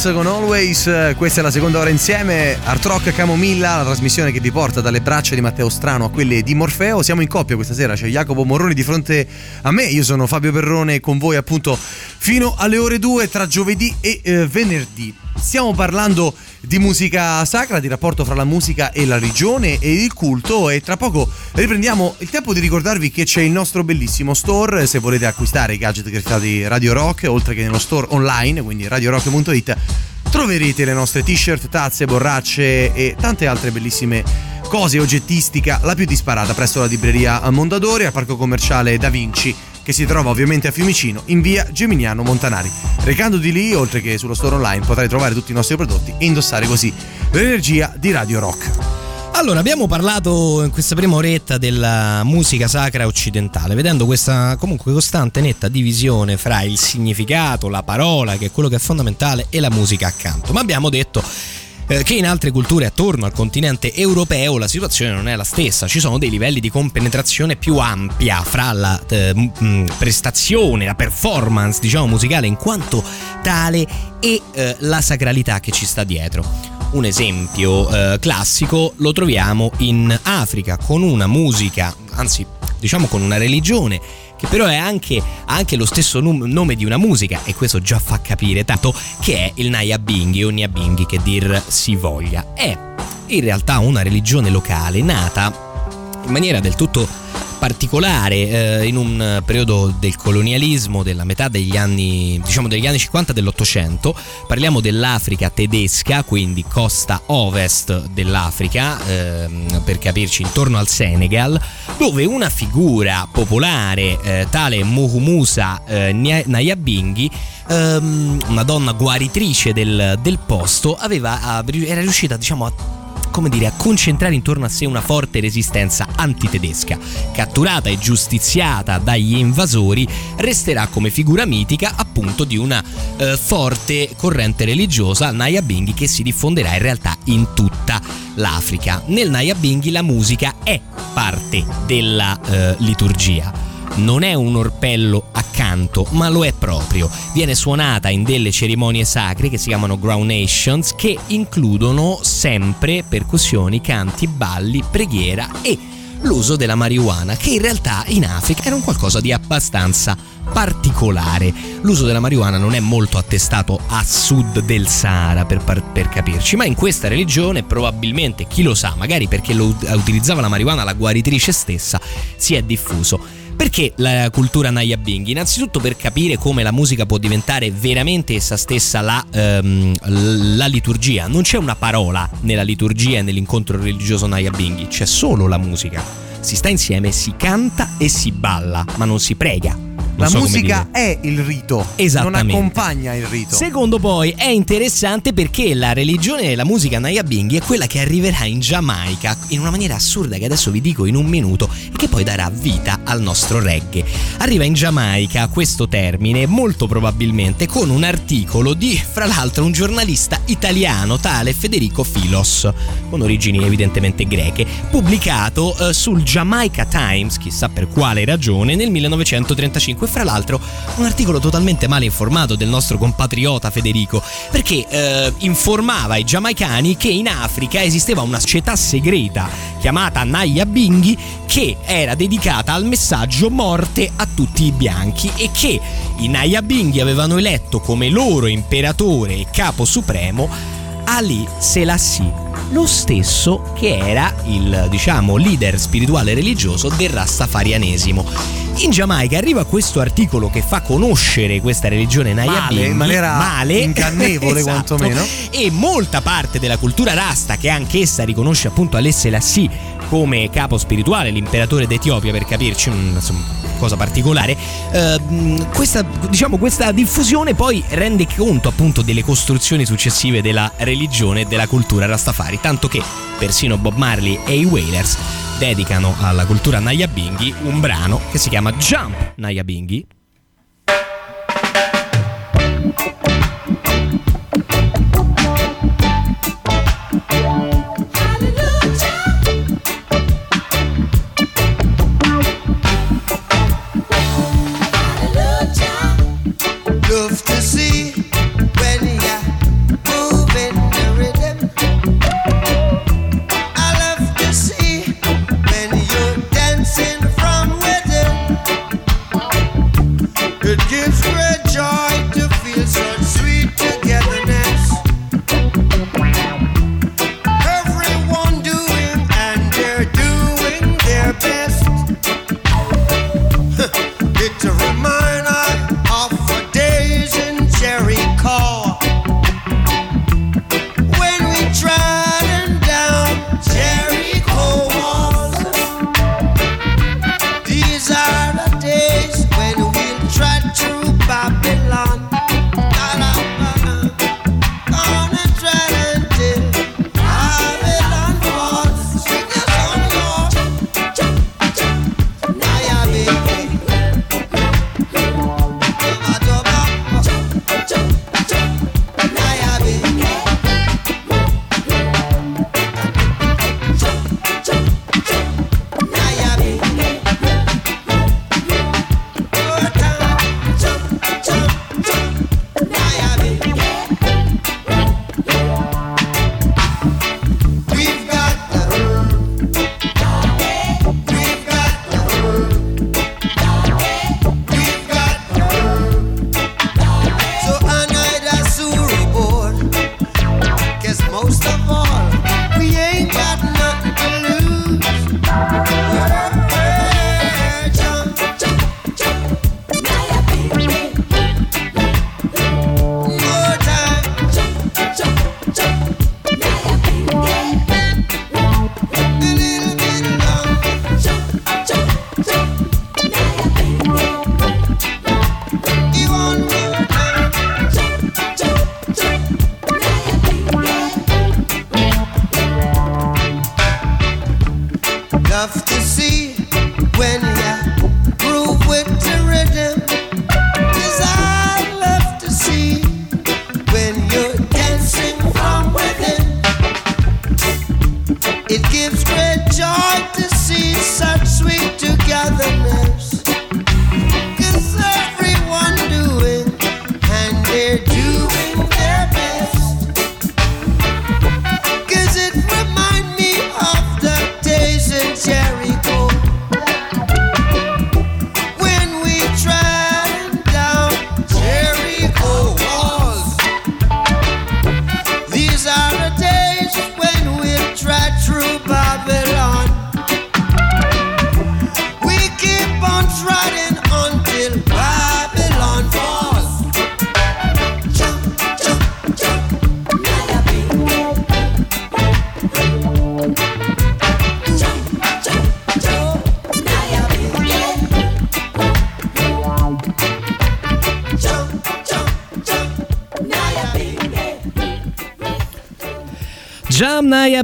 E: Snats con Always, questa è la seconda ora insieme, Art Rock Camomilla, la trasmissione che vi porta dalle braccia di Matteo Strano a quelle di Morfeo, siamo in coppia questa sera, c'è Jacopo Morroni di fronte a me, io sono Fabio Perrone con voi appunto fino alle ore 2 tra giovedì e eh, venerdì. Stiamo parlando di musica sacra, di rapporto fra la musica e la religione e il culto e tra poco riprendiamo il tempo di ricordarvi che c'è il nostro bellissimo store se volete acquistare i gadget creditati Radio Rock, oltre che nello store online, quindi radiorock.it troverete le nostre t-shirt, tazze, borracce e tante altre bellissime cose oggettistica, la più disparata presso la libreria Mondadori al parco commerciale Da Vinci che si trova ovviamente a Fiumicino in via Geminiano Montanari. Recandoti lì, oltre che sullo store online, potrai trovare tutti i nostri prodotti e indossare così l'energia di Radio Rock.
G: Allora, abbiamo parlato in questa prima oretta della musica sacra occidentale, vedendo questa comunque costante netta divisione fra il significato, la parola, che è quello che è fondamentale, e la musica accanto. Ma abbiamo detto
D: eh, che in altre culture attorno al continente europeo la situazione non è la stessa, ci sono dei livelli di compenetrazione più ampia fra la eh, mh, prestazione, la performance diciamo musicale in quanto tale e eh, la sacralità che ci sta dietro. Un esempio eh, classico lo troviamo in Africa con una musica, anzi diciamo con una religione che però è anche, anche lo stesso num- nome di una musica e questo già fa capire tanto che è il Nyabinghi o Nyabinghi che dir si voglia. È in realtà una religione locale nata in maniera del tutto particolare eh, in un periodo del colonialismo della metà degli anni diciamo degli anni 50 dell'Ottocento. Parliamo dell'Africa tedesca quindi costa ovest dell'Africa eh, per capirci intorno al Senegal dove una figura popolare eh, tale Muhumusa eh, Nyabinghi ehm, una donna guaritrice del, del posto aveva, era riuscita diciamo a come dire, a concentrare intorno a sé una forte resistenza antitedesca. Catturata e giustiziata dagli invasori, resterà come figura mitica appunto di una eh, forte corrente religiosa Nayabinghi che si diffonderà in realtà in tutta l'Africa. Nel Nayabinghi la musica è parte della eh, liturgia non è un orpello accanto, ma lo è proprio. Viene suonata in delle cerimonie sacre che si chiamano Nations, che includono sempre percussioni, canti, balli, preghiera e l'uso della marijuana, che in realtà in Africa era un qualcosa di abbastanza particolare. L'uso della marijuana non è molto attestato a sud del Sahara, per, per, capirci, ma in questa religione probabilmente, chi lo sa, magari perché lo utilizzava la marijuana la guaritrice stessa, si è diffuso. Perché la cultura Nayabing? Innanzitutto per capire come la musica può diventare veramente essa stessa la, um, la liturgia. Non c'è una parola nella liturgia e nell'incontro religioso Nayabinghi, c'è solo la musica. Si sta insieme, si canta e si balla, ma non si prega
E: la so musica è il rito, non accompagna il rito.
D: Secondo poi è interessante perché la religione e la musica Nayabinghi è quella che arriverà in Giamaica in una maniera assurda che adesso vi dico in un minuto e che poi darà vita al nostro reggae. Arriva in Giamaica questo termine molto probabilmente con un articolo di, fra l'altro, un giornalista italiano tale Federico Filos, con origini evidentemente greche, pubblicato eh, sul Jamaica Times, chissà per quale ragione, nel 1935 fra l'altro un articolo totalmente male informato del nostro compatriota Federico, perché eh, informava i giamaicani che in Africa esisteva una società segreta chiamata Naya Binghi che era dedicata al messaggio morte a tutti i bianchi e che i Naya Binghi avevano eletto come loro imperatore e capo supremo Ali Selassie, lo stesso che era il, diciamo, leader spirituale religioso del Rastafarianesimo. In Giamaica arriva questo articolo che fa conoscere questa religione Nayabindi
E: in maniera male, ingannevole esatto, quantomeno
D: e molta parte della cultura rasta che anch'essa riconosce appunto Alesselassie come capo spirituale, l'imperatore d'Etiopia per capirci, insomma, cosa particolare, eh, questa, diciamo, questa diffusione poi rende conto appunto delle costruzioni successive della religione e della cultura Rastafari, tanto che persino Bob Marley e i Wailers dedicano alla cultura Nayabinghi un brano che si chiama Jump Naya Binghi,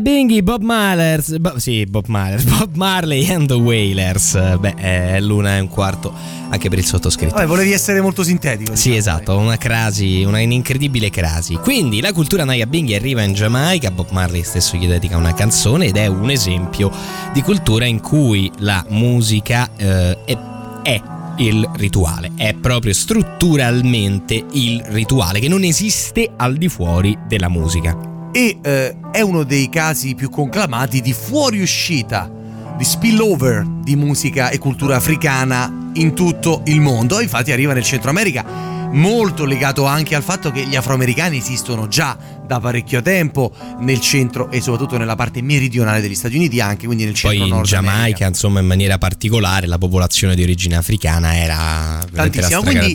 D: Bob Malers, Bo- sì, Bob Malers, Bob Marley and the Wailers. Beh, è l'una e un quarto anche per il sottoscritto.
E: Vabbè, volevi essere molto sintetico.
D: Diciamo. Sì, esatto, una crasi, una incredibile crasi. Quindi la cultura Naya Binghi arriva in Giamaica, Bob Marley stesso gli dedica una canzone ed è un esempio di cultura in cui la musica eh, è, è il rituale, è proprio strutturalmente il rituale che non esiste al di fuori della musica
E: e eh, è uno dei casi più conclamati di fuoriuscita, di spillover di musica e cultura africana in tutto il mondo. Infatti arriva nel Centro America molto legato anche al fatto che gli afroamericani esistono già da parecchio tempo nel centro e soprattutto nella parte meridionale degli Stati Uniti, anche quindi nel centro
D: Poi
E: in
D: Giamaica,
E: America.
D: insomma, in maniera particolare la popolazione di origine africana era tantissima. La quindi.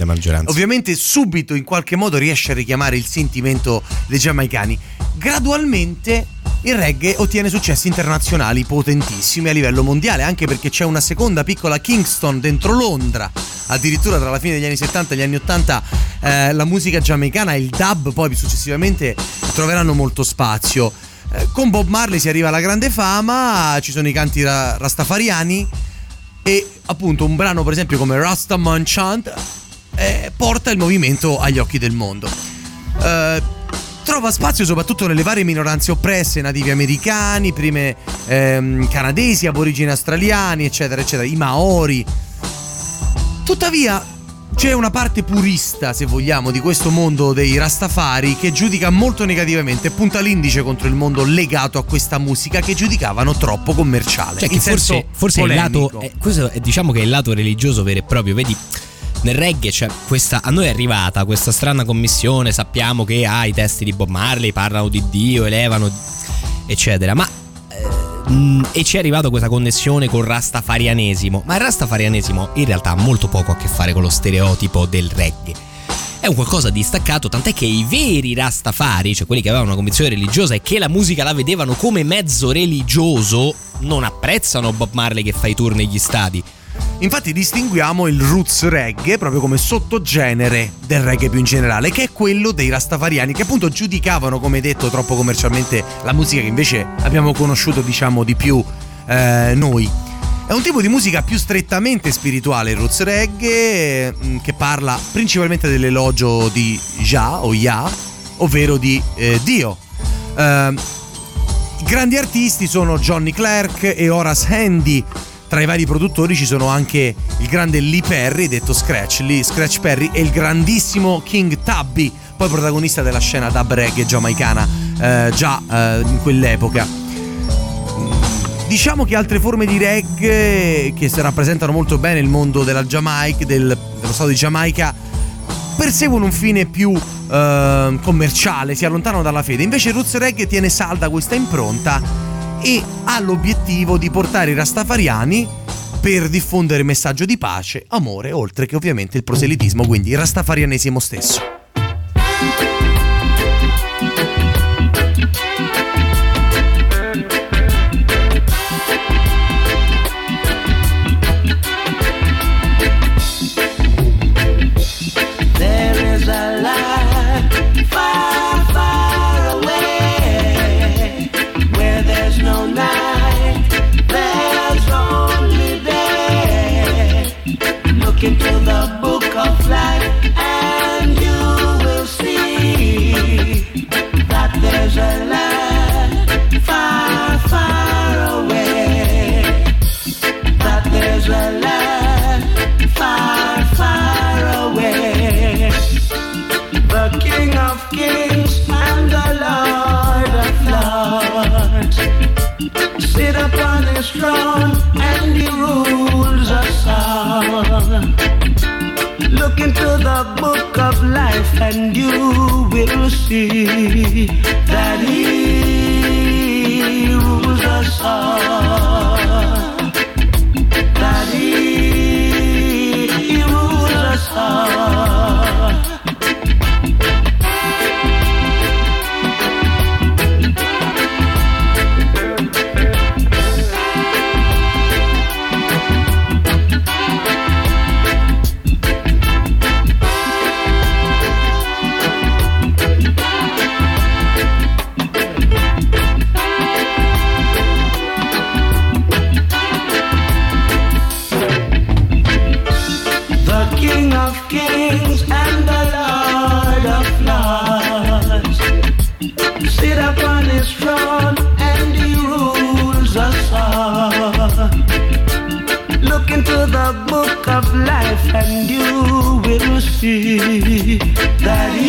E: Ovviamente subito in qualche modo riesce a richiamare il sentimento dei giamaicani. Gradualmente il reggae ottiene successi internazionali potentissimi a livello mondiale, anche perché c'è una seconda piccola Kingston dentro Londra. Addirittura tra la fine degli anni 70 e gli anni 80 eh, la musica giamaicana e il dub poi successivamente troveranno molto spazio. Eh, con Bob Marley si arriva alla grande fama, ci sono i canti ra- rastafariani e appunto un brano per esempio come Rastaman Chant eh, porta il movimento agli occhi del mondo. Eh, trova spazio soprattutto nelle varie minoranze oppresse, nativi americani, prime ehm, canadesi, aborigini australiani, eccetera, eccetera, i maori. Tuttavia, c'è una parte purista, se vogliamo, di questo mondo dei Rastafari che giudica molto negativamente punta l'indice contro il mondo legato a questa musica che giudicavano troppo commerciale.
D: Cioè, che forse, forse il lato. Eh, questo è, diciamo che è il lato religioso vero e proprio, vedi nel reggae c'è questa, a noi è arrivata questa strana commissione, sappiamo che ah, i testi di Bob Marley parlano di Dio, elevano, eccetera, ma eh, e ci è arrivata questa connessione col rastafarianesimo, ma il rastafarianesimo in realtà ha molto poco a che fare con lo stereotipo del reggae. È un qualcosa di staccato, tant'è che i veri rastafari, cioè quelli che avevano una convinzione religiosa e che la musica la vedevano come mezzo religioso, non apprezzano Bob Marley che fa i tour negli stadi
E: Infatti distinguiamo il roots reggae proprio come sottogenere del reggae più in generale, che è quello dei rastafariani che appunto giudicavano, come detto, troppo commercialmente la musica che invece abbiamo conosciuto diciamo di più eh, noi. È un tipo di musica più strettamente spirituale il roots reggae mm, che parla principalmente dell'elogio di Jah o Yah, ovvero di eh, Dio. Uh, grandi artisti sono Johnny Clark e Horace Handy tra i vari produttori ci sono anche il grande Lee Perry, detto Scratch, Lee Scratch Perry, e il grandissimo King Tubby, poi protagonista della scena dub reggae giamaicana eh, già eh, in quell'epoca. Diciamo che altre forme di reggae che rappresentano molto bene il mondo della Giamaica, del, dello stato di Giamaica, perseguono un fine più eh, commerciale, si allontanano dalla fede. Invece Roots Reggae tiene salda questa impronta e ha l'obiettivo di portare i rastafariani per diffondere messaggio di pace, amore, oltre che ovviamente il proselitismo, quindi il rastafarianesimo stesso.
H: Sit upon his throne and he rules us all. Look into the book of life and you will see that he rules us all. Дави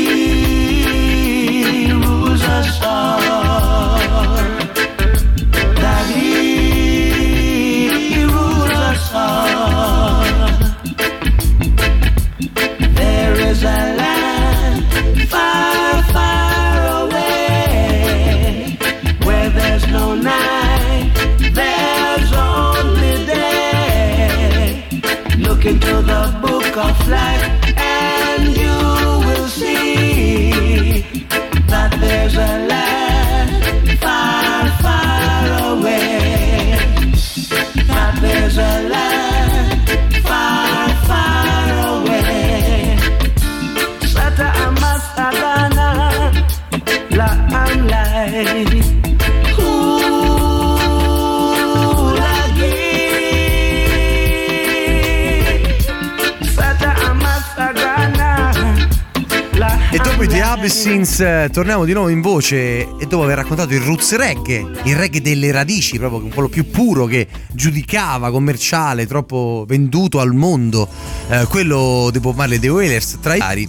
H: The amlay.
E: Abyssins eh, torniamo di nuovo in voce e dopo aver raccontato il roots reggae, il reggae delle radici, proprio quello più puro che giudicava commerciale, troppo venduto al mondo, eh, quello dei Bob Marley e dei Wailers tra i vari.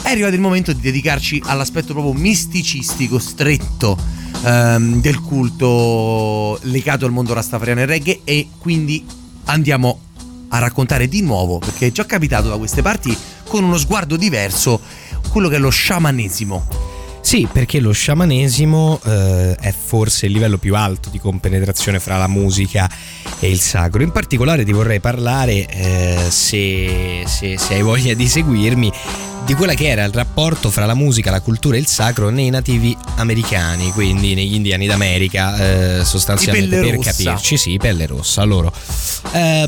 E: È arrivato il momento di dedicarci all'aspetto proprio misticistico, stretto ehm, del culto legato al mondo rastafariano e reggae e quindi andiamo a raccontare di nuovo, perché è già capitato da queste parti, con uno sguardo diverso, quello che è lo sciamanesimo.
D: Sì, perché lo sciamanesimo eh, è forse il livello più alto di compenetrazione fra la musica e il sacro. In particolare ti vorrei parlare, eh, se, se- se hai voglia di seguirmi, di quella che era il rapporto fra la musica, la cultura e il sacro nei nativi americani, quindi negli indiani d'America, eh, sostanzialmente per
E: rossa.
D: capirci, sì, pelle rossa loro. Eh,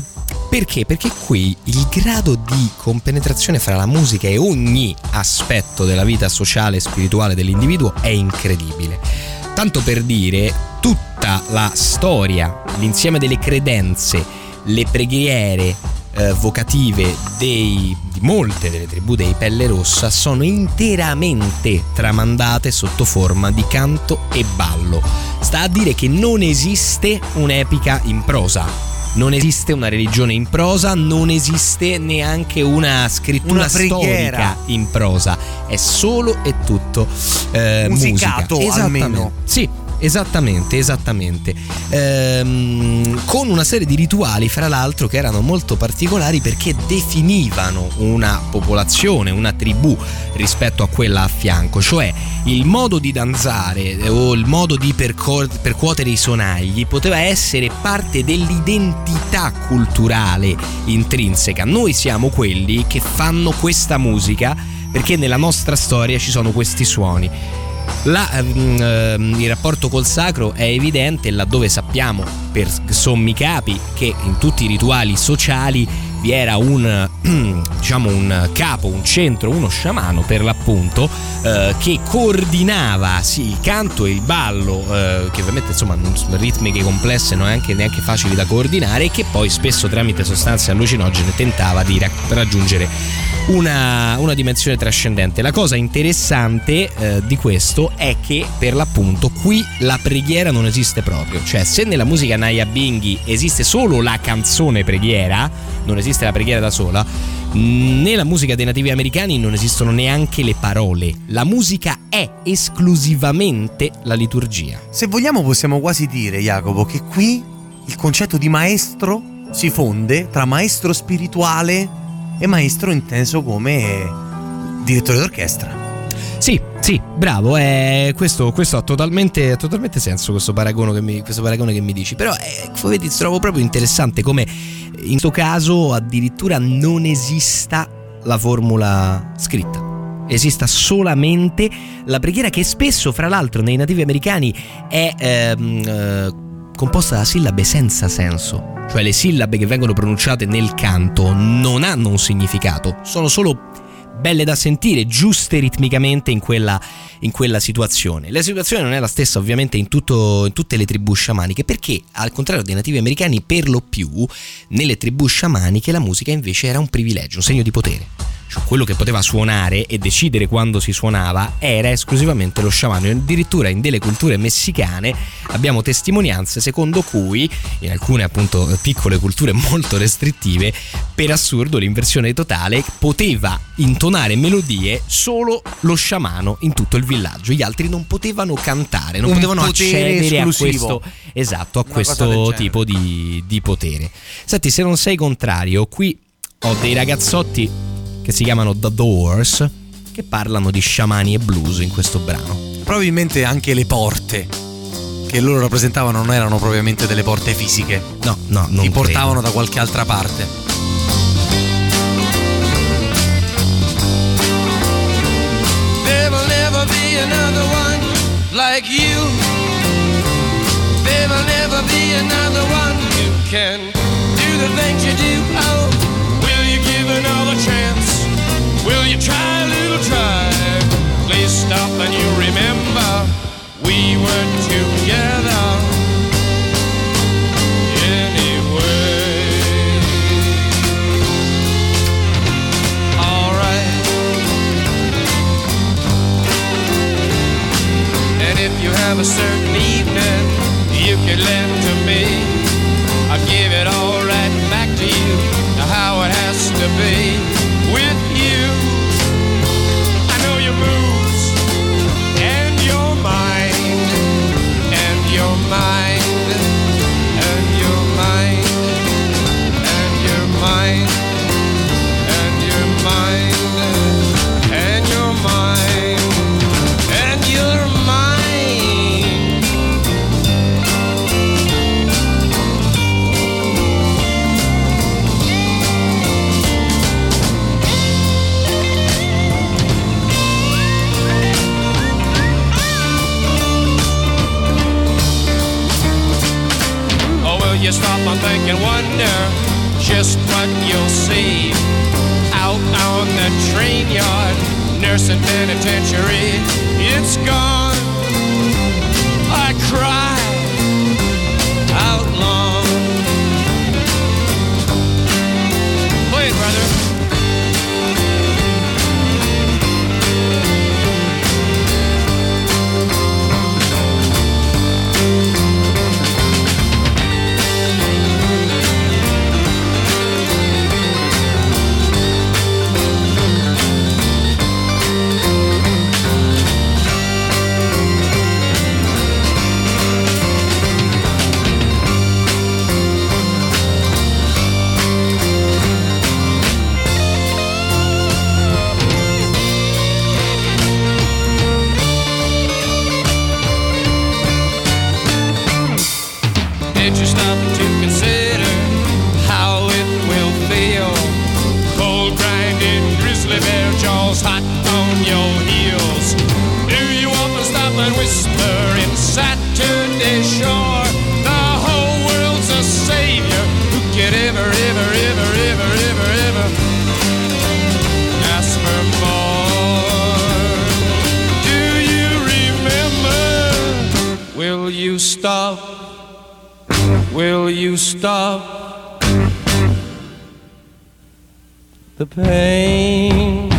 D: perché? Perché qui il grado di compenetrazione fra la musica e ogni aspetto della vita sociale e spirituale dell'individuo è incredibile. Tanto per dire, tutta la storia, l'insieme delle credenze, le preghiere eh, vocative dei, di molte delle tribù dei Pelle Rossa sono interamente tramandate sotto forma di canto e ballo. Sta a dire che non esiste un'epica in prosa. Non esiste una religione in prosa, non esiste neanche una scrittura
E: Una
D: storica in prosa, è solo e tutto eh,
E: Musicato,
D: musica.
E: Almeno.
D: Sì, esattamente, esattamente. Ehm, con una serie di rituali, fra l'altro, che erano molto particolari perché definivano una popolazione, una tribù rispetto a quella a fianco, cioè il modo di danzare eh, o il modo di percor- percuotere i sonagli poteva essere parte dell'identità culturale intrinseca. Noi siamo quelli che fanno questa musica perché nella nostra storia ci sono questi suoni. La, ehm, ehm, il rapporto col sacro è evidente laddove sappiamo per sommi capi che in tutti i rituali sociali vi era un, diciamo un capo, un centro, uno sciamano per l'appunto, eh, che coordinava sì, il canto e il ballo, eh, che ovviamente insomma ritmiche complesse, non è anche neanche facili da coordinare, e che poi spesso tramite sostanze allucinogene tentava di ra- raggiungere una, una dimensione trascendente. La cosa interessante eh, di questo è che per l'appunto qui la preghiera non esiste proprio, cioè se nella musica Naya Binghi esiste solo la canzone preghiera, non esiste la preghiera da sola, nella musica dei nativi americani non esistono neanche le parole, la musica è esclusivamente la liturgia.
E: Se vogliamo possiamo quasi dire, Jacopo, che qui il concetto di maestro si fonde tra maestro spirituale e maestro inteso come direttore d'orchestra.
D: Sì, sì, bravo, eh, questo, questo, ha totalmente, totalmente senso questo paragone, che mi, questo paragone che mi dici, però eh, vedi, trovo proprio interessante come in questo caso addirittura non esista la formula scritta esista solamente la preghiera che spesso, fra l'altro, nei nativi americani è ehm, eh, composta da sillabe senza senso. Cioè le sillabe che vengono pronunciate nel canto non hanno un significato, sono solo belle da sentire, giuste ritmicamente in quella, in quella, situazione. La situazione non è la stessa ovviamente in, tutto, in, tutte le tribù sciamaniche perché al contrario dei nativi americani per lo più nelle tribù sciamaniche la musica invece era un privilegio, un segno di potere cioè quello che poteva suonare e decidere quando si suonava era esclusivamente lo sciamano. Addirittura in delle culture messicane abbiamo testimonianze secondo cui, in alcune appunto piccole culture molto restrittive, per assurdo l'inversione totale poteva intonare melodie solo lo sciamano in tutto il villaggio. Gli altri non potevano cantare, non
E: Un
D: potevano accedere
E: esclusivo.
D: a questo, esatto, a questo tipo di, di potere. Senti, se non sei contrario, qui ho dei ragazzotti che si chiamano The Doors, che parlano di sciamani e blues in questo brano.
E: Probabilmente anche le porte che loro rappresentavano non erano propriamente delle porte fisiche.
D: No, no, non
E: Ti portavano
D: credo.
E: da qualche altra parte.
I: There will never be another one like you. There will never be another one who can do the things you do. Oh, you try little try? Please stop and you remember we were together. Anyway. Alright. And if you have a certain evening you can lend to me, I'll give it all right back to you, how it has to be and think and wonder just what you'll see out on the train yard, nursing penitentiary? It's gone. I cry the pain?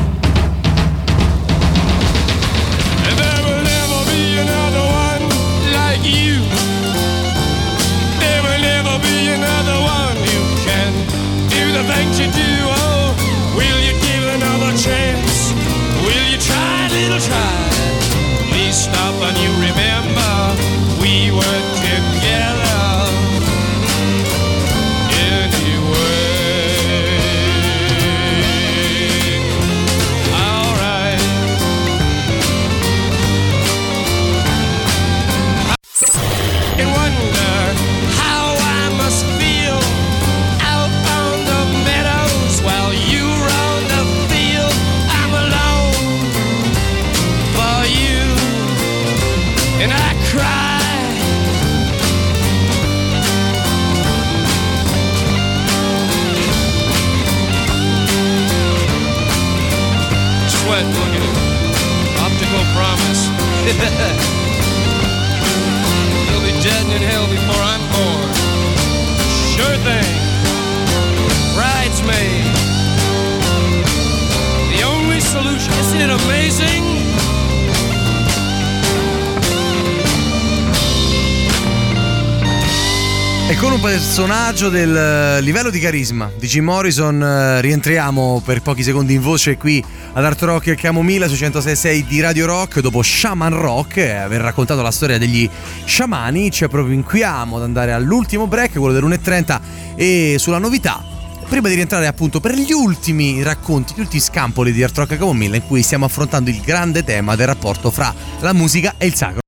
E: Personaggio del eh, livello di carisma di Jim Morrison eh, rientriamo per pochi secondi in voce qui ad Art Rock e Camomilla su 106.6 di Radio Rock dopo Shaman Rock e aver raccontato la storia degli sciamani ci appropinquiamo ad andare all'ultimo break, quello dell'1.30 e sulla novità prima di rientrare appunto per gli ultimi racconti, gli ultimi scampoli di Art Rock e Camomilla in cui stiamo affrontando il grande tema del rapporto fra la musica e il sacro.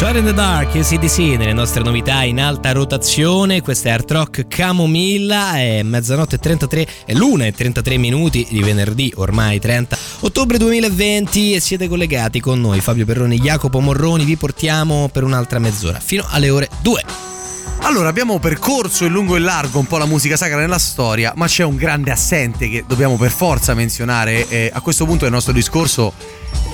D: Shot in the Dark, CDC, nelle nostre novità in alta rotazione, questa è Art Rock Camomilla, è mezzanotte e 33, è l'una e 33 minuti di venerdì, ormai 30 ottobre 2020 e siete collegati con noi Fabio Perroni, Jacopo Morroni, vi portiamo per un'altra mezz'ora, fino alle ore 2.
E: Allora, abbiamo percorso in lungo e largo un po' la musica sacra nella storia, ma c'è un grande assente che dobbiamo per forza menzionare e a questo punto del nostro discorso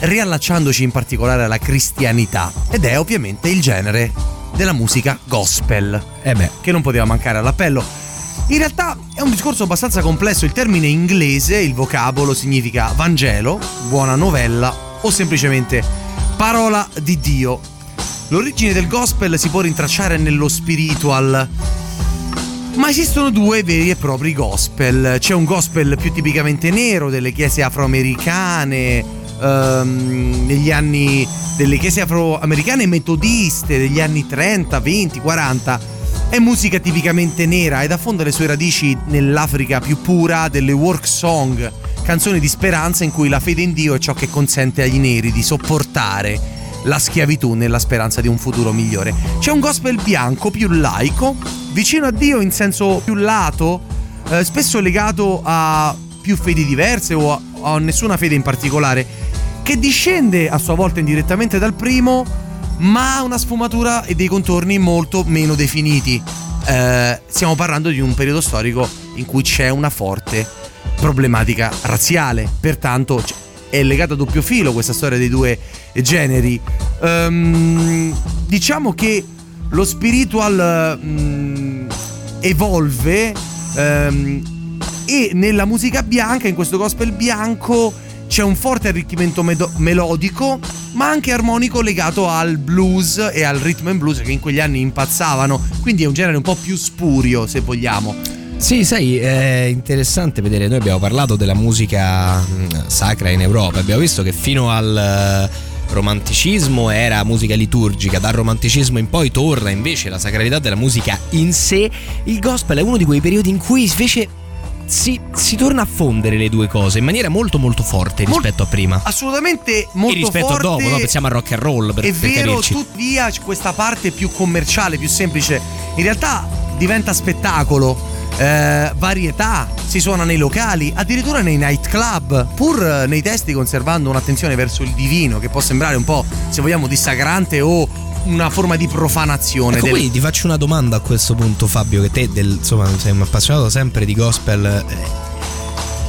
E: riallacciandoci in particolare alla cristianità ed è ovviamente il genere della musica gospel,
D: eh beh.
E: che non poteva mancare all'appello. In realtà è un discorso abbastanza complesso, il termine inglese, il vocabolo significa Vangelo, buona novella o semplicemente parola di Dio. L'origine del gospel si può rintracciare nello spiritual, ma esistono due veri e propri gospel. C'è un gospel più tipicamente nero delle chiese afroamericane, ehm, negli anni delle chiese afroamericane metodiste degli anni 30, 20, 40 è musica tipicamente nera ed affonda le sue radici nell'Africa più pura delle work song, canzoni di speranza in cui la fede in Dio è ciò che consente agli neri di sopportare la schiavitù nella speranza di un futuro migliore. C'è un gospel bianco più laico, vicino a Dio in senso più lato, eh, spesso legato a più fedi diverse o a, a nessuna fede in particolare che discende a sua volta indirettamente dal primo, ma ha una sfumatura e dei contorni molto meno definiti. Eh, stiamo parlando di un periodo storico in cui c'è una forte problematica razziale, pertanto è legata a doppio filo questa storia dei due generi. Um, diciamo che lo spiritual um, evolve um, e nella musica bianca, in questo gospel bianco, c'è un forte arricchimento medo- melodico, ma anche armonico legato al blues e al rhythm and blues che in quegli anni impazzavano, quindi è un genere un po' più spurio, se vogliamo.
D: Sì, sai, è interessante vedere, noi abbiamo parlato della musica sacra in Europa, abbiamo visto che fino al eh, romanticismo era musica liturgica, dal romanticismo in poi torna invece la sacralità della musica in sé, il gospel è uno di quei periodi in cui invece si, si, torna a fondere le due cose in maniera molto molto forte rispetto
E: Mol,
D: a prima.
E: Assolutamente molto
D: e rispetto
E: forte.
D: a dopo, no? pensiamo al rock and roll per,
E: È
D: per
E: vero,
D: capirci.
E: tuttavia questa parte più commerciale, più semplice, in realtà diventa spettacolo. Eh, varietà, si suona nei locali, addirittura nei nightclub, pur nei testi conservando un'attenzione verso il divino, che può sembrare un po', se vogliamo, dissacrante o una forma di profanazione.
D: Ecco,
E: del...
D: quindi ti faccio una domanda a questo punto, Fabio, che te del, insomma, sei un appassionato sempre di gospel. eh,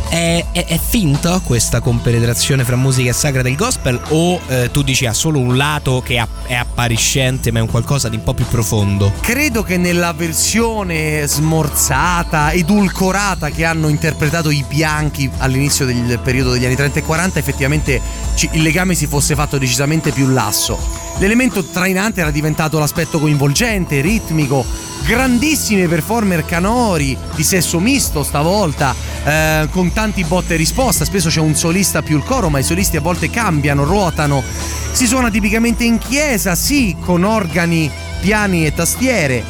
D: È, è, è, finta questa compenetrazione fra musica e sacra del gospel o eh, tu dici ha solo un lato che è appariscente ma è un qualcosa di un po' più profondo?
E: Credo che nella versione smorzata, edulcorata che hanno interpretato i bianchi all'inizio del periodo degli anni 30 e 40 effettivamente il legame si fosse fatto decisamente più lasso. L'elemento trainante era diventato l'aspetto coinvolgente, ritmico, grandissime performer canori di sesso misto stavolta, eh, con tanti botte e risposta. Spesso c'è un solista più il coro, ma i solisti a volte cambiano, ruotano. Si suona tipicamente in chiesa, sì, con organi, piani e tastiere,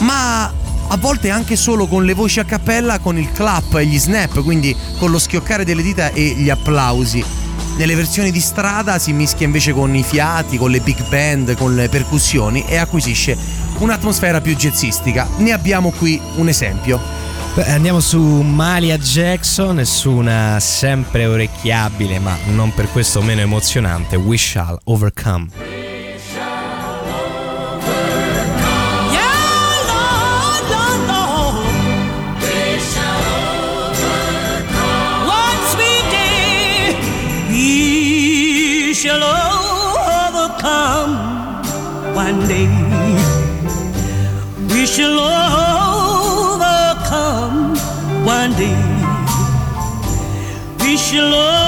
E: ma a volte anche solo con le voci a cappella, con il clap e gli snap, quindi con lo schioccare delle dita e gli applausi. Nelle versioni di strada si mischia invece con i fiati, con le big band, con le percussioni e acquisisce un'atmosfera più jazzistica. Ne abbiamo qui un esempio.
D: Beh, andiamo su Malia Jackson e su una sempre orecchiabile ma non per questo meno emozionante We Shall Overcome.
C: One
H: day. We shall overcome one day. We shall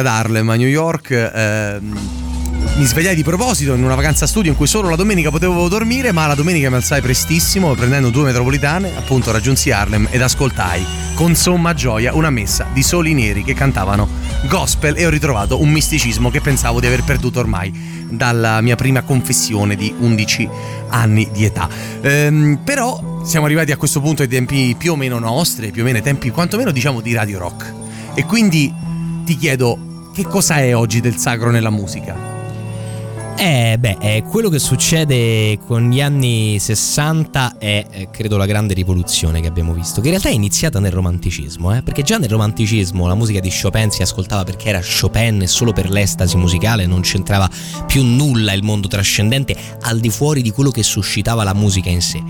E: ad Harlem, a New York. ehm, mi svegliai di proposito in una vacanza studio in cui solo la domenica potevo dormire, ma la domenica mi alzai prestissimo prendendo due metropolitane, appunto raggiunsi Harlem ed ascoltai con somma gioia una messa di soli neri che cantavano gospel e ho ritrovato un misticismo che pensavo di aver perduto ormai dalla mia prima confessione di 11 anni di età. Ehm, però siamo arrivati a questo punto ai tempi più o meno nostri, più o meno ai tempi quantomeno diciamo di Radio Rock. E quindi ti chiedo che cosa è oggi del sacro nella musica?
D: Eh, beh, eh, quello che succede con gli anni 60 è, eh, credo, la grande rivoluzione che abbiamo visto, che in realtà è iniziata nel romanticismo, eh, perché già nel romanticismo la musica di Chopin si ascoltava perché era Chopin e solo per l'estasi musicale non c'entrava più nulla il mondo trascendente al di fuori di quello che suscitava la musica in sé.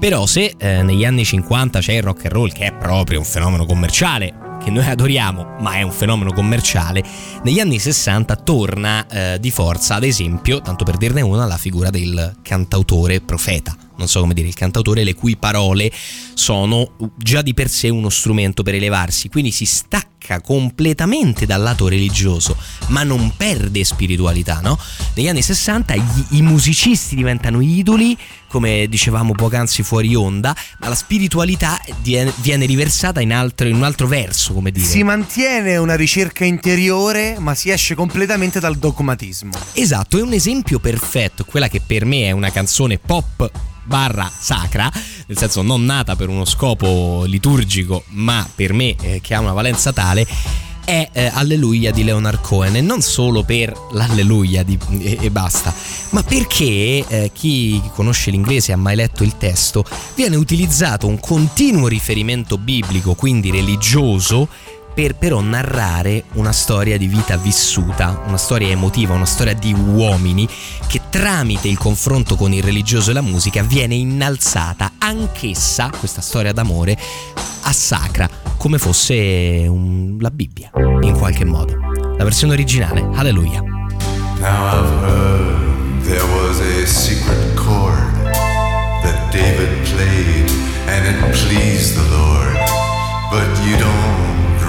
D: Però se eh, negli anni 50 c'è il rock and roll, che è proprio un fenomeno commerciale, che noi adoriamo, ma è un fenomeno commerciale, negli anni 60 torna eh, di forza, ad esempio, tanto per dirne una, la figura del cantautore profeta. Non so come dire, il cantautore le cui parole sono già di per sé uno strumento per elevarsi, quindi si stacca completamente dal lato religioso, ma non perde spiritualità, no? Negli anni 60 gli, i musicisti diventano idoli, come dicevamo poc'anzi fuori onda, ma la spiritualità viene, viene riversata in, altro, in un altro verso, come dire.
E: Si mantiene una ricerca interiore, ma si esce completamente dal dogmatismo.
D: Esatto, è un esempio perfetto, quella che per me è una canzone pop barra sacra, nel senso non nata per uno scopo liturgico, ma per me eh, che ha una valenza tale, è eh, Alleluia di Leonard Cohen. E non solo per l'Alleluia di, e, e, basta, ma perché eh, chi conosce l'inglese e ha mai letto il testo viene utilizzato un continuo riferimento biblico, quindi religioso, per però narrare una storia di vita vissuta, una storia emotiva, una storia di uomini che tramite il confronto con il religioso e la musica viene innalzata anch'essa, questa storia d'amore, a sacra, come fosse un, la Bibbia, in qualche modo. La versione originale, alleluia.
C: Now I've heard there was a secret chord that David played and it pleased the Lord, but you don't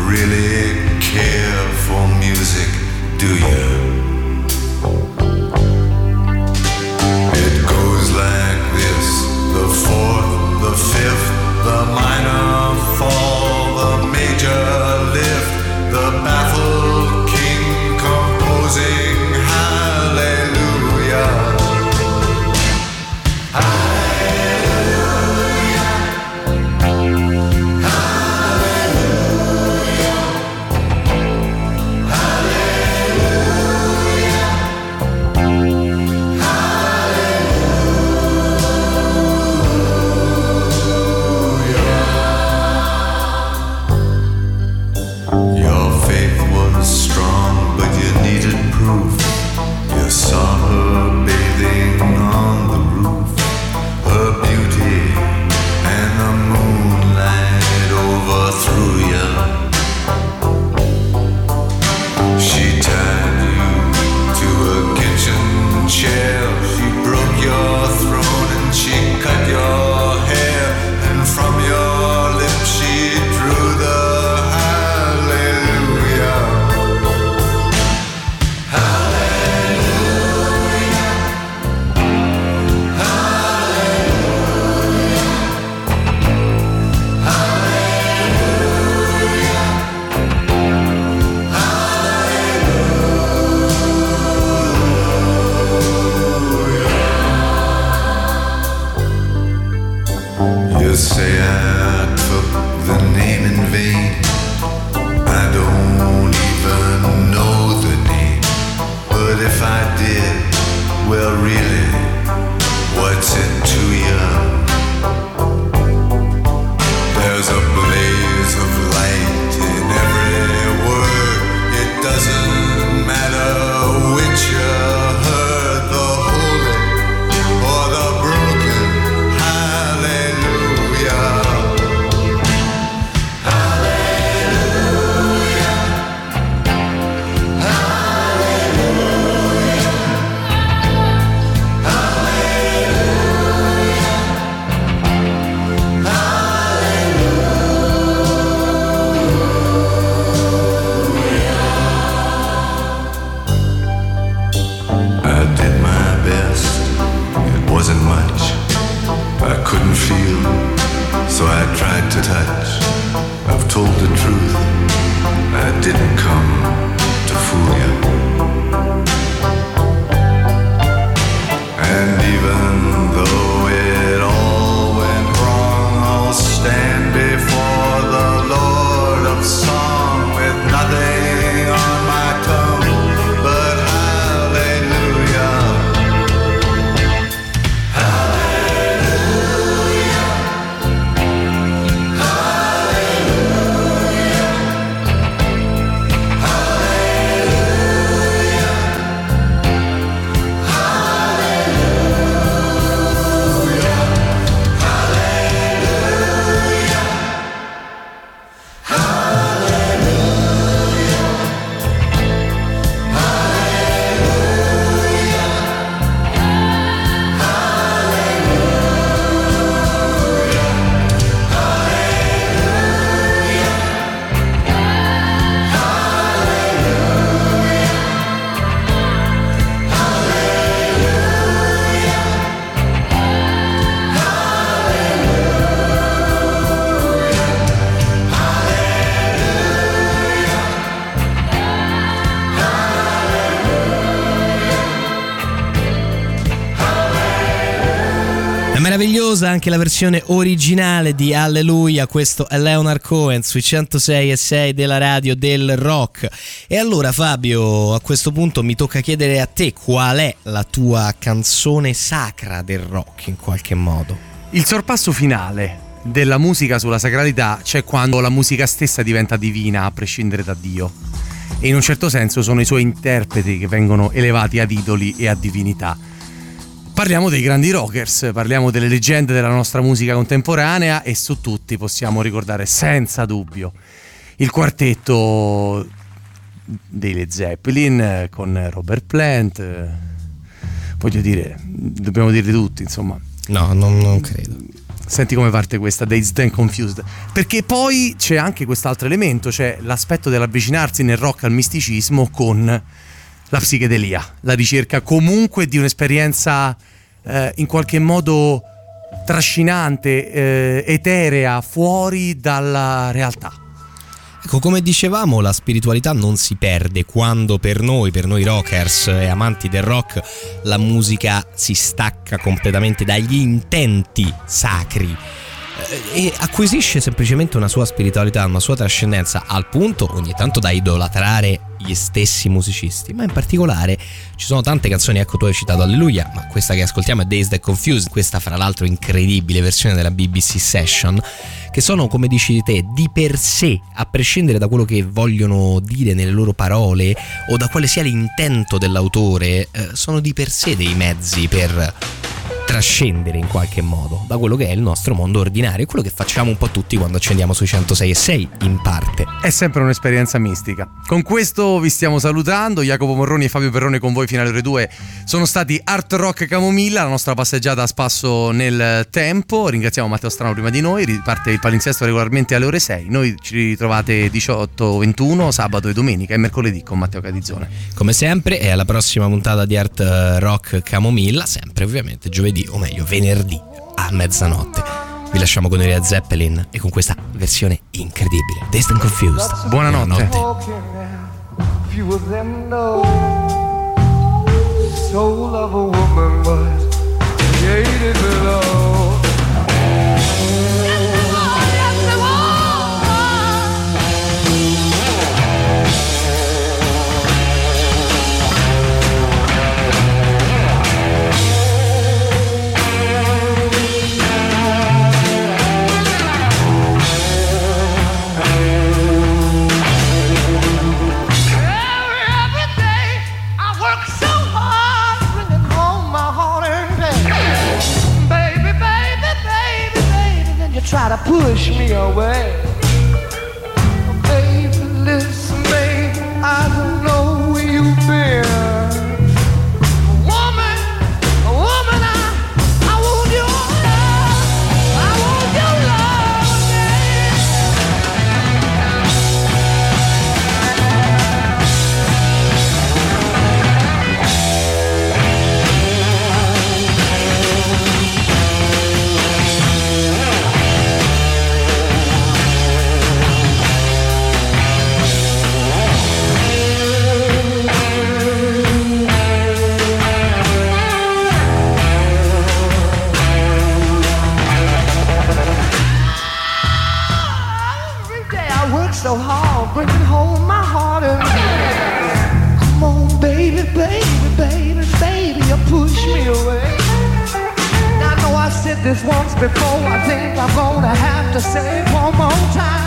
C: really care for music do you?
D: Anche la versione originale di Alleluia, questo è Leonard Cohen sui 106 e 6 della radio del rock. E allora Fabio, a questo punto mi tocca chiedere a te qual è la tua canzone sacra del rock in qualche modo.
E: Il sorpasso finale della musica sulla sacralità c'è quando la musica stessa diventa divina a prescindere da Dio. E in un certo senso sono i suoi interpreti che vengono elevati ad idoli e a divinità. Parliamo dei grandi rockers, parliamo delle leggende della nostra musica contemporanea e su tutti possiamo ricordare senza dubbio il quartetto dei Led Zeppelin eh, con Robert Plant. eh, Voglio dire, dobbiamo dirli tutti, insomma.
D: No, non, non credo.
J: Senti come parte questa, Dazed and Confused. Perché poi c'è anche quest'altro elemento, cioè l'aspetto dell'avvicinarsi nel rock al misticismo con la psichedelia, la ricerca comunque di un'esperienza eh, in qualche modo trascinante, eh, eterea, fuori dalla realtà.
D: Ecco, come dicevamo, la spiritualità non si perde quando per noi, per noi rockers e amanti del rock, la musica si stacca completamente dagli intenti sacri e acquisisce semplicemente una sua spiritualità, una sua trascendenza al punto ogni tanto da idolatrare gli stessi musicisti, ma in particolare ci sono tante canzoni, ecco tu hai citato Alleluia, ma questa che ascoltiamo è Dazed and Confused, questa fra l'altro incredibile versione della BBC Session, che sono come dici te di per sé, a prescindere da quello che vogliono dire nelle loro parole o da quale sia l'intento dell'autore, eh, sono di per sé dei mezzi per trascendere in qualche modo da quello che è il nostro mondo ordinario, quello che facciamo un po' tutti quando accendiamo sui 106 e 6 in parte.
J: È sempre un'esperienza mistica. Con questo vi stiamo salutando, Jacopo Morroni e Fabio Perrone con voi fino alle ore 2 sono stati Art Rock Camomilla, la nostra passeggiata a spasso nel tempo. Ringraziamo Matteo Strano prima di noi, riparte il palinsesto regolarmente alle ore 6. Noi ci ritrovate 18, 21, sabato e domenica e mercoledì con Matteo Cadizzone.
D: Come sempre e alla prossima puntata di Art Rock Camomilla, sempre ovviamente giovedì giovedì, o meglio venerdì a mezzanotte. Vi lasciamo con Iria Zeppelin e con questa versione incredibile. Dazed and Confused.
J: Buonanotte. Buonanotte. Push me away. This once before, I think I'm gonna have to say it one more time.